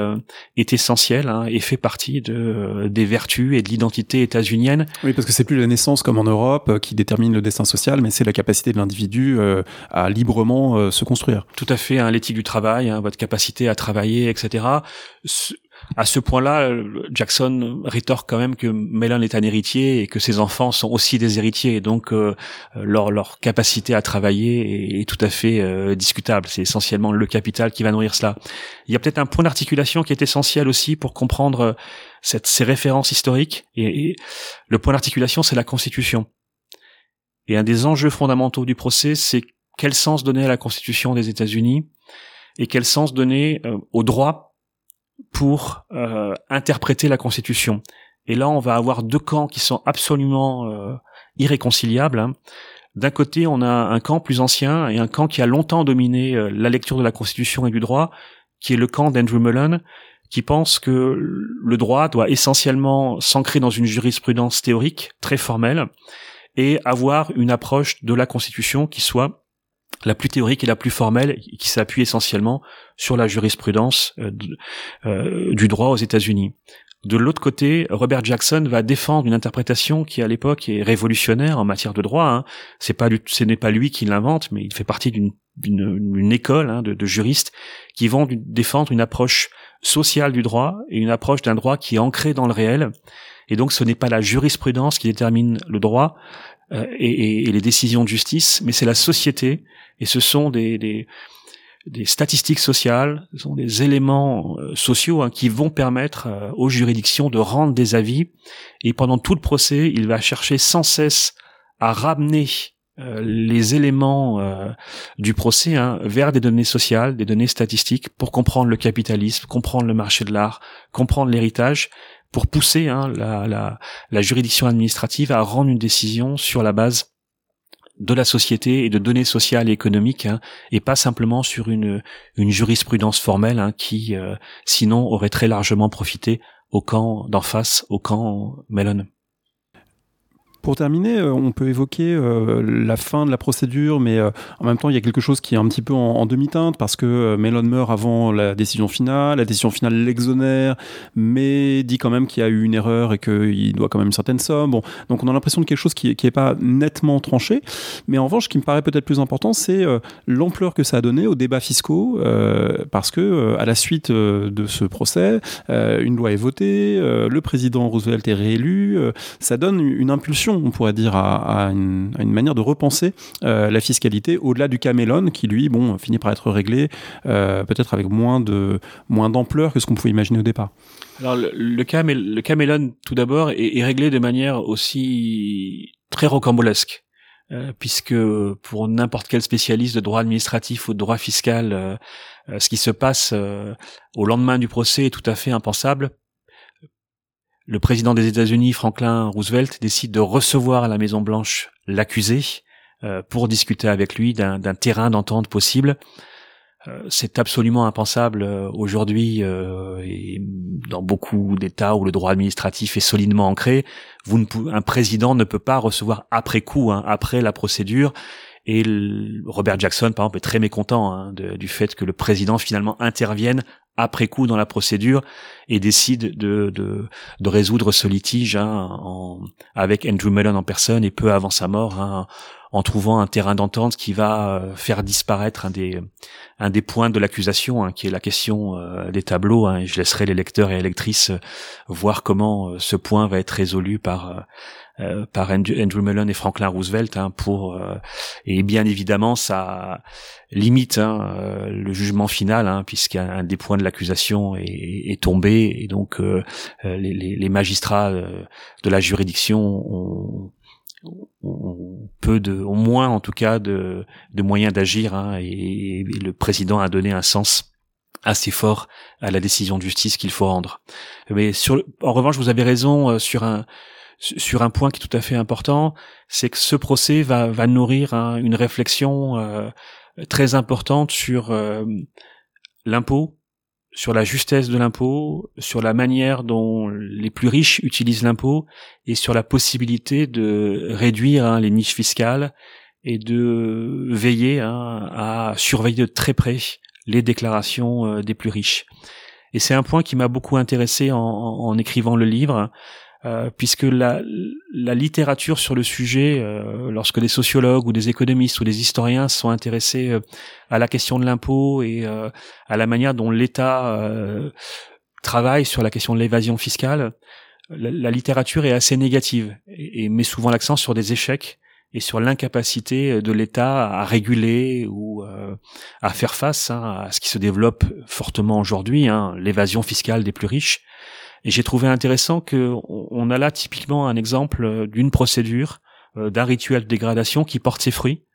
est essentiel hein, et fait partie de, des vertus et de l'identité états-unienne. Oui, parce que c'est plus la naissance comme en Europe qui détermine le destin social, mais c'est la capacité de l'individu à librement se construire. Tout à fait, hein, l'éthique du travail, hein, votre capacité à travailler, etc à ce point-là, Jackson rétorque quand même que Mellon est un héritier et que ses enfants sont aussi des héritiers, donc euh, leur, leur capacité à travailler est, tout à fait euh, discutable. C'est essentiellement le capital qui va nourrir cela. Il y a peut-être un point d'articulation qui est essentiel aussi pour comprendre euh, cette, ces références historiques, et, et le point d'articulation, c'est la Constitution. Et un des enjeux fondamentaux du procès, c'est quel sens donner à la Constitution des États-Unis et quel sens donner au droit pour euh, interpréter la Constitution. Et là, on va avoir deux camps qui sont absolument euh, irréconciliables. Hein. D'un côté, on a un camp plus ancien et un camp qui a longtemps dominé euh, la lecture de la Constitution et du droit, qui est le camp d'Andrew Mullen, qui pense que le droit doit essentiellement s'ancrer dans une jurisprudence théorique très formelle et avoir une approche de la Constitution qui soit la plus théorique et la plus formelle, qui s'appuie essentiellement sur la jurisprudence euh, euh, du droit aux États-Unis. De l'autre côté, Robert Jackson va défendre une interprétation qui à l'époque est révolutionnaire en matière de droit. Hein. C'est pas, ce n'est pas lui qui l'invente, mais il fait partie d'une école hein, de, de, juristes qui vont défendre une approche sociale du droit et une approche d'un droit qui est ancré dans le réel. Et donc, ce n'est pas la jurisprudence qui détermine le droit, euh, et, et, les décisions de justice, mais c'est la société et ce sont des, des, des, statistiques sociales, ce sont des éléments euh, sociaux hein, qui vont permettre euh, aux juridictions de rendre des avis. Et pendant tout le procès, il va chercher sans cesse à ramener les éléments du procès hein, vers des données sociales, des données statistiques, pour comprendre le capitalisme, comprendre le marché de l'art, comprendre l'héritage, pour pousser hein, la, juridiction administrative à rendre une décision sur la base de la société et de données sociales et économiques, hein, et pas simplement sur une, une jurisprudence formelle hein, qui, euh, sinon, aurait très largement profité au camp d'en face, au camp Mellon Pour terminer, on peut évoquer la fin de la procédure, mais en même temps, il y a quelque chose qui est un petit peu en, demi-teinte parce que Mellon meurt avant la décision finale. La décision finale l'exonère, mais dit quand même qu'il y a eu une erreur et qu'il doit quand même une certaine somme. Donc on a l'impression de quelque chose qui n'est pas nettement tranché. Mais en revanche, ce qui me paraît peut-être plus important, c'est l'ampleur que ça a donné aux débats fiscaux, parce que à la suite de ce procès, une loi est votée, le président Roosevelt est réélu. ça donne une impulsion, on pourrait dire, à, une, manière de repenser la fiscalité au-delà du Camelon, qui lui, bon, finit par être réglé, peut-être avec moins de moins d'ampleur que ce qu'on pouvait imaginer au départ. Alors le, le, Camelon, tout d'abord, est, réglé de manière aussi très rocambolesque. Euh, puisque pour n'importe quel spécialiste de droit administratif ou de droit fiscal, euh, euh, ce qui se passe au lendemain du procès est tout à fait impensable. Le président des États-Unis, Franklin Roosevelt, décide de recevoir à la Maison Blanche l'accusé pour discuter avec lui d'un terrain d'entente possible. Euh, c'est absolument impensable euh, aujourd'hui euh, et dans beaucoup d'États où le droit administratif est solidement ancré. Un président ne peut pas recevoir après coup, hein, après la procédure. Et Robert Jackson, par exemple, est très mécontent hein, du fait que le président finalement intervienne après coup dans la procédure et décide de, résoudre ce litige hein, avec Andrew Mellon en personne et peu avant sa mort hein, en trouvant un terrain d'entente qui va euh, faire disparaître un des points de l'accusation, hein, qui est la question euh, des tableaux. Je laisserai les lecteurs et les lectrices euh, voir comment ce point va être résolu par par Andrew, Mellon et Franklin Roosevelt hein, pour et bien évidemment ça limite hein, le jugement final hein, puisqu'un des points de l'accusation est, est, tombé et donc les, les, les, magistrats de la juridiction ont peu de, au moins en tout cas de, de moyens d'agir, hein, et, le président a donné un sens assez fort à la décision de justice qu'il faut rendre. Mais sur, en revanche, vous avez raison euh, sur un sur un point qui est tout à fait important, c'est que ce procès va, va nourrir hein, une réflexion euh, très importante sur euh, l'impôt, sur la justesse de l'impôt, sur la manière dont les plus riches utilisent l'impôt et sur la possibilité de réduire hein, les niches fiscales et de veiller hein, à surveiller de très près les déclarations euh, des plus riches. Et c'est un point qui m'a beaucoup intéressé en, en, écrivant le livre, euh, puisque la, la, littérature sur le sujet, euh, lorsque des sociologues ou des économistes ou des historiens sont intéressés euh, à la question de l'impôt et à la manière dont l'État travaille sur la question de l'évasion fiscale, la, littérature est assez négative et, et met souvent l'accent sur des échecs et sur l'incapacité de l'État à réguler ou à faire face hein, à ce qui se développe fortement aujourd'hui, hein, l'évasion fiscale des plus riches. Et j'ai trouvé intéressant que on a là typiquement un exemple euh, d'une procédure, euh, d'un rituel de dégradation qui porte ses fruits,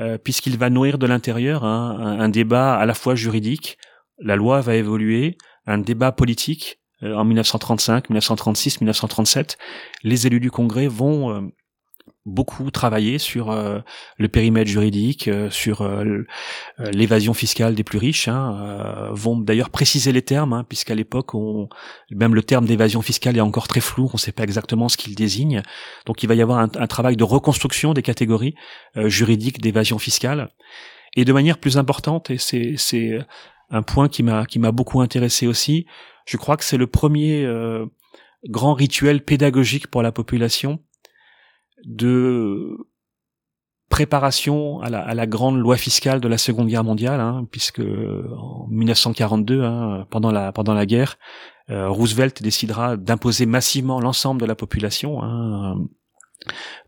euh, puisqu'il va nourrir de l'intérieur un, un, débat à la fois juridique, la loi va évoluer, un débat politique. En 1935, 1936, 1937, les élus du Congrès vont beaucoup travaillé sur euh, le périmètre juridique, euh, sur euh, l'évasion fiscale des plus riches, hein, vont d'ailleurs préciser les termes, hein, puisqu'à l'époque, on, même le terme d'évasion fiscale est encore très flou, on ne sait pas exactement ce qu'il désigne. Donc il va y avoir un, un travail de reconstruction des catégories juridiques d'évasion fiscale. Et de manière plus importante, et c'est un point qui m'a qui m'a beaucoup intéressé aussi, je crois que c'est le premier grand rituel pédagogique pour la population de préparation à la, à la, grande loi fiscale de la Seconde Guerre mondiale, hein, puisque en 1942, hein, pendant la pendant la guerre, euh, Roosevelt décidera d'imposer massivement l'ensemble de la population hein,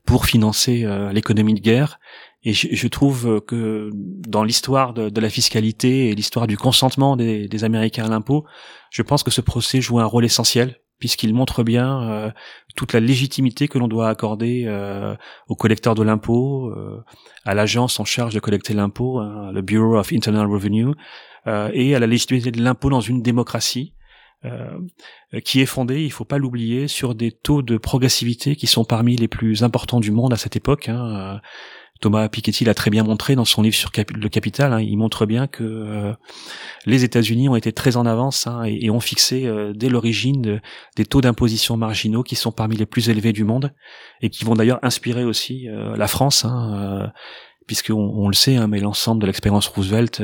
pour financer euh, l'économie de guerre. Et je, je, trouve que dans l'histoire de, de, la fiscalité et l'histoire du consentement des, des Américains à l'impôt, je pense que ce procès joue un rôle essentiel puisqu'il montre bien euh, toute la légitimité que l'on doit accorder euh, au collecteur de l'impôt, euh, à l'agence en charge de collecter l'impôt, hein, le Bureau of Internal Revenue, et à la légitimité de l'impôt dans une démocratie. qui est fondée, il faut pas l'oublier, sur des taux de progressivité qui sont parmi les plus importants du monde à cette époque. Hein, Thomas Piketty l'a très bien montré dans son livre sur le capital. Hein. il montre bien que les États-Unis ont été très en avance hein, et, ont fixé dès l'origine des taux d'imposition marginaux qui sont parmi les plus élevés du monde et qui vont d'ailleurs inspirer aussi la France, hein, puisqu'on on le sait, mais l'ensemble de l'expérience Roosevelt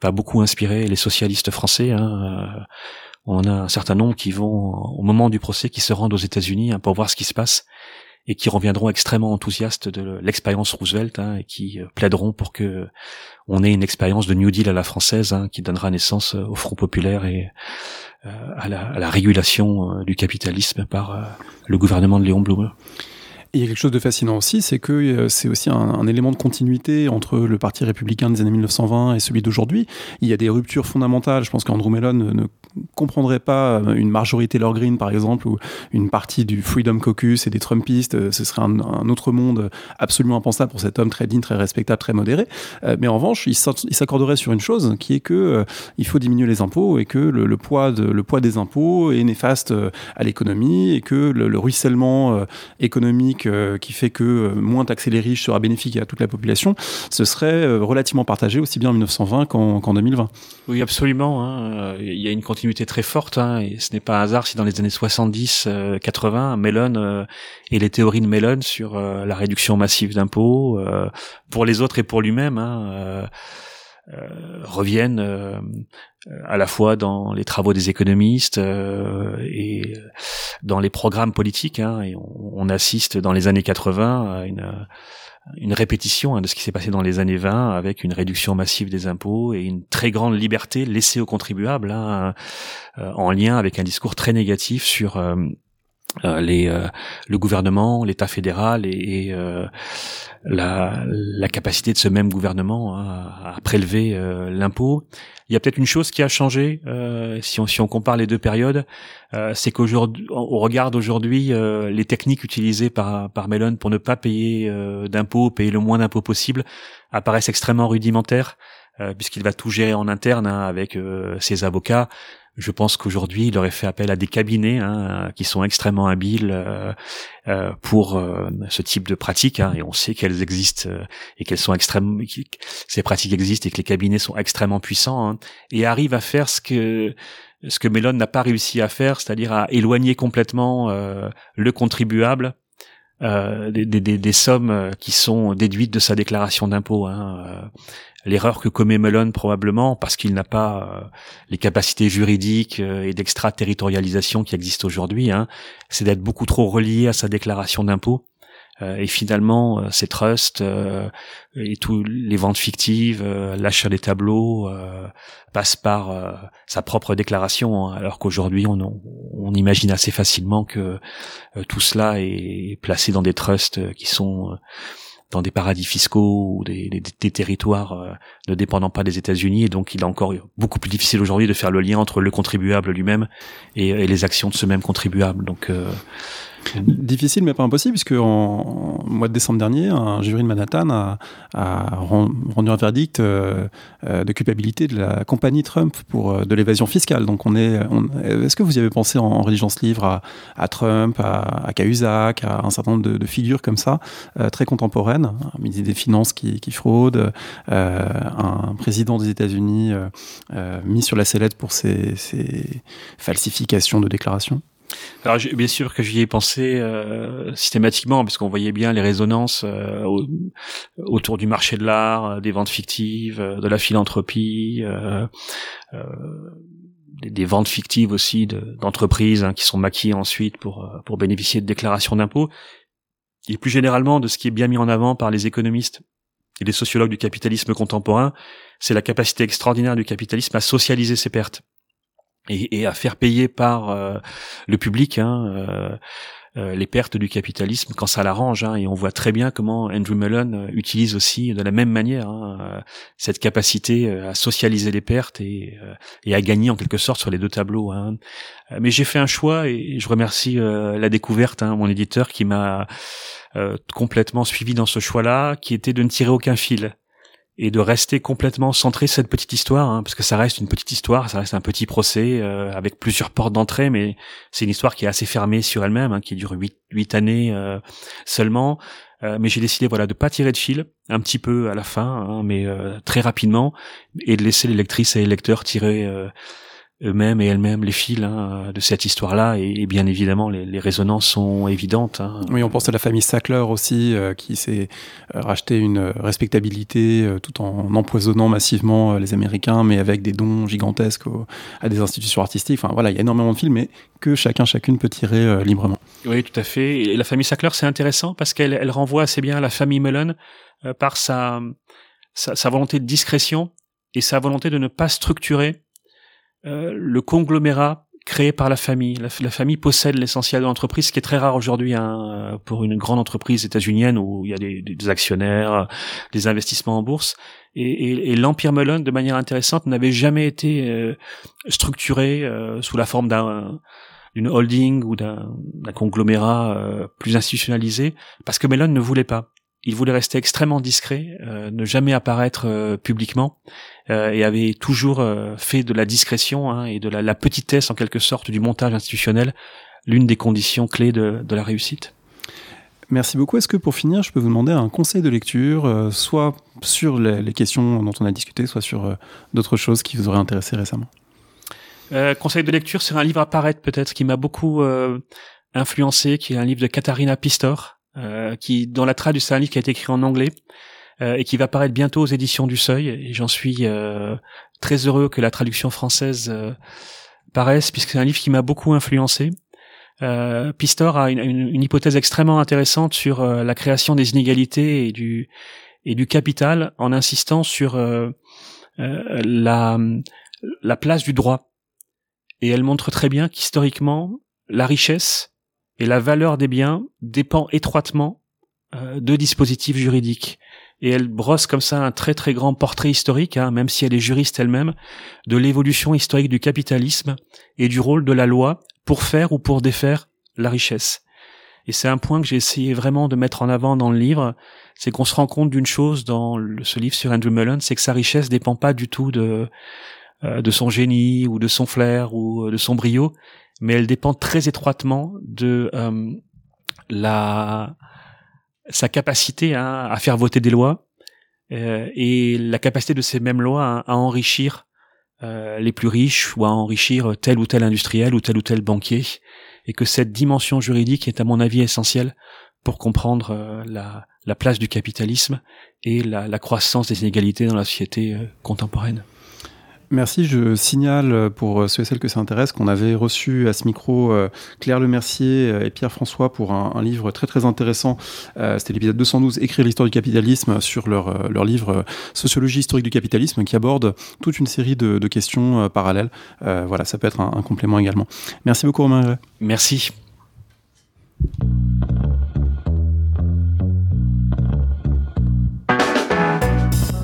va beaucoup inspirer les socialistes français. On a un certain nombre qui vont, au moment du procès, qui se rendent aux États-Unis pour voir ce qui se passe et qui reviendront extrêmement enthousiastes de l'expérience Roosevelt hein, et qui euh, plaideront pour que on ait une expérience de New Deal à la française hein, qui donnera naissance euh, au Front populaire et euh, à, la, à, la, régulation du capitalisme par le gouvernement de Léon Blum il y a quelque chose de fascinant aussi, c'est que euh, c'est aussi un, élément de continuité entre le Parti républicain des années 1920 et celui d'aujourd'hui. Il y a des ruptures fondamentales. Je pense qu'Andrew Mellon ne, comprendrait pas euh, une majorité Law Green, par exemple, ou une partie du Freedom Caucus et des Trumpistes. Euh, ce serait un, autre monde absolument impensable pour cet homme très digne, très respectable, très modéré. Mais en revanche, il s'accorderait sur une chose, qui est que il faut diminuer les impôts et que le, poids, le poids des impôts est néfaste à l'économie et que le ruissellement économique euh, qui fait que euh, moins taxer les riches sera bénéfique à toute la population, ce serait euh, relativement partagé aussi bien en 1920 qu'en 2020. Oui, absolument. Hein. Il y a une continuité très forte, hein, et ce n'est pas un hasard si dans les années 70-80, Mellon et les théories de Mellon sur la réduction massive d'impôts pour les autres et pour lui-même. Hein, reviennent euh, à la fois dans les travaux des économistes euh, et dans les programmes politiques. Hein, et on, assiste dans les années 80 à une, une répétition hein, de ce qui s'est passé dans les années 20 avec une réduction massive des impôts et une très grande liberté laissée aux contribuables hein, en lien avec un discours très négatif sur euh, les, euh, le gouvernement, l'État fédéral et, et euh, la, la, capacité de ce même gouvernement hein, à prélever l'impôt. Il y a peut-être une chose qui a changé si, on, si on compare les deux périodes, c'est qu'aujourd'hui, au regard d'aujourd'hui, les techniques utilisées par, par Mellon pour ne pas payer d'impôts, payer le moins d'impôts possible, apparaissent extrêmement rudimentaires. puisqu'il va tout gérer en interne hein, avec ses avocats, je pense qu'aujourd'hui, il aurait fait appel à des cabinets hein, qui sont extrêmement habiles euh, euh, pour euh, ce type de pratiques, hein, et on sait qu'elles existent et qu'elles sont extrêmement, ces pratiques existent et que les cabinets sont extrêmement puissants hein, et arrivent à faire ce que ce que Mellon n'a pas réussi à faire, c'est-à-dire à éloigner complètement le contribuable euh, des, sommes qui sont déduites de sa déclaration d'impôt. Hein l'erreur que commet Mellon probablement parce qu'il n'a pas euh, les capacités juridiques euh, et d'extraterritorialisation qui existent aujourd'hui, hein, c'est d'être beaucoup trop relié à sa déclaration d'impôt. Euh, et finalement, ces trusts et tous les ventes fictives, l'achat des tableaux passent par sa propre déclaration, hein, alors qu'aujourd'hui, on, on, imagine assez facilement que tout cela est placé dans des trusts qui sont dans des paradis fiscaux ou des, des, territoires euh, ne dépendant pas des États-Unis et donc il est encore beaucoup plus difficile aujourd'hui de faire le lien entre le contribuable lui-même et, et, les actions de ce même contribuable. Donc euh, Difficile, mais pas impossible, puisque en, mois de décembre dernier, un jury de Manhattan a, rendu un verdict euh, euh, de culpabilité de la compagnie Trump pour euh, de l'évasion fiscale. Donc, on est. Est-ce que vous y avez pensé en, rédigeant ce livre à, Trump, à, à Cahuzac, à un certain nombre de, figures comme ça, très contemporaines, un ministre des Finances qui, fraude, un président des États-Unis mis sur la sellette pour ses falsifications de déclarations? Alors bien sûr que j'y ai pensé euh, systématiquement parce qu'on voyait bien les résonances euh, autour du marché de l'art, euh, des ventes fictives, de la philanthropie, des, ventes fictives aussi d'entreprises hein, qui sont maquillées ensuite pour pour bénéficier de déclarations d'impôts. Et plus généralement de ce qui est bien mis en avant par les économistes et les sociologues du capitalisme contemporain, c'est la capacité extraordinaire du capitalisme à socialiser ses pertes et, et, à faire payer par euh, le public hein, euh, euh, les pertes du capitalisme quand ça l'arrange. Hein, et on voit très bien comment Andrew Mellon utilise aussi de la même manière hein, cette capacité à socialiser les pertes et, et, à gagner en quelque sorte sur les deux tableaux. Hein. Mais j'ai fait un choix et je remercie la découverte, hein, mon éditeur, qui m'a complètement suivi dans ce choix-là, qui était de ne tirer aucun fil et de rester complètement centré cette petite histoire, hein, parce que ça reste une petite histoire, ça reste un petit procès euh, avec plusieurs portes d'entrée, mais c'est une histoire qui est assez fermée sur elle-même, hein, qui dure huit, huit années euh, seulement, mais j'ai décidé voilà de pas tirer de fil un petit peu à la fin, hein, mais très rapidement, et de laisser les lectrices et les lecteurs tirer eux-mêmes et elles-mêmes les fils hein, de cette histoire-là et, bien évidemment les, les, résonances sont évidentes. Hein. Oui, on pense à la famille Sackler aussi euh, qui s'est euh, racheté une respectabilité euh, tout en empoisonnant massivement les Américains, mais avec des dons gigantesques à des institutions artistiques. Enfin voilà, il y a énormément de films, mais que chacun chacune peut tirer librement. Oui, tout à fait. Et la famille Sackler, c'est intéressant parce qu'elle elle renvoie assez bien à la famille Mullen par sa, sa, sa volonté de discrétion et sa volonté de ne pas structurer euh, le conglomérat créé par la famille. La, famille possède l'essentiel de l'entreprise, ce qui est très rare aujourd'hui hein, pour une grande entreprise états-unienne où il y a des, actionnaires, des investissements en bourse. Et, l'empire Mullen, de manière intéressante, n'avait jamais été euh, structuré euh, sous la forme d'un d'une holding ou d'un conglomérat plus institutionnalisé, parce que Mellon ne voulait pas il voulait rester extrêmement discret, euh, ne jamais apparaître euh, publiquement, euh, et avait toujours fait de la discrétion hein, et de la, petitesse en quelque sorte du montage institutionnel l'une des conditions clés de, la réussite. Merci beaucoup. Est-ce que pour finir, je peux vous demander un conseil de lecture, soit sur les, questions dont on a discuté, soit sur d'autres choses qui vous auraient intéressé récemment? Conseil de lecture, c'est un livre à paraître peut-être qui m'a beaucoup influencé, qui est un livre de Katharina Pistor, euh, qui dans la traduction c'est un livre qui a été écrit en anglais euh, et qui va paraître bientôt aux éditions du Seuil. Et j'en suis euh, très heureux que la traduction française paraisse, puisque c'est un livre qui m'a beaucoup influencé. Pistor a une, une, hypothèse extrêmement intéressante sur la création des inégalités et du et du capital, en insistant sur la la place du droit. Et elle montre très bien qu'historiquement, la richesse et la valeur des biens dépend étroitement euh, de dispositifs juridiques. Et elle brosse comme ça un très très grand portrait historique, hein, même si elle est juriste elle-même, de l'évolution historique du capitalisme et du rôle de la loi pour faire ou pour défaire la richesse. Et c'est un point que j'ai essayé vraiment de mettre en avant dans le livre, c'est qu'on se rend compte d'une chose dans ce livre sur Andrew Mellon, c'est que sa richesse dépend pas du tout de de son génie ou de son flair ou de son brio, mais elle dépend très étroitement de euh, la sa capacité hein, à faire voter des lois euh, et la capacité de ces mêmes lois à, enrichir euh, les plus riches ou à enrichir tel ou tel industriel ou tel ou tel banquier et que cette dimension juridique est à mon avis essentielle pour comprendre la, la, place du capitalisme et la, la, croissance des inégalités dans la société contemporaine. Merci. Je signale euh, pour euh, ceux et celles que ça intéresse qu'on avait reçu à ce micro euh, Claire Lemercier et Pierre François pour un, livre très très intéressant. C'était l'épisode 212, Écrire l'histoire du capitalisme, sur leur, livre Sociologie historique du capitalisme, qui aborde toute une série de, questions parallèles. voilà, ça peut être un, complément également. Merci beaucoup Romain. Merci.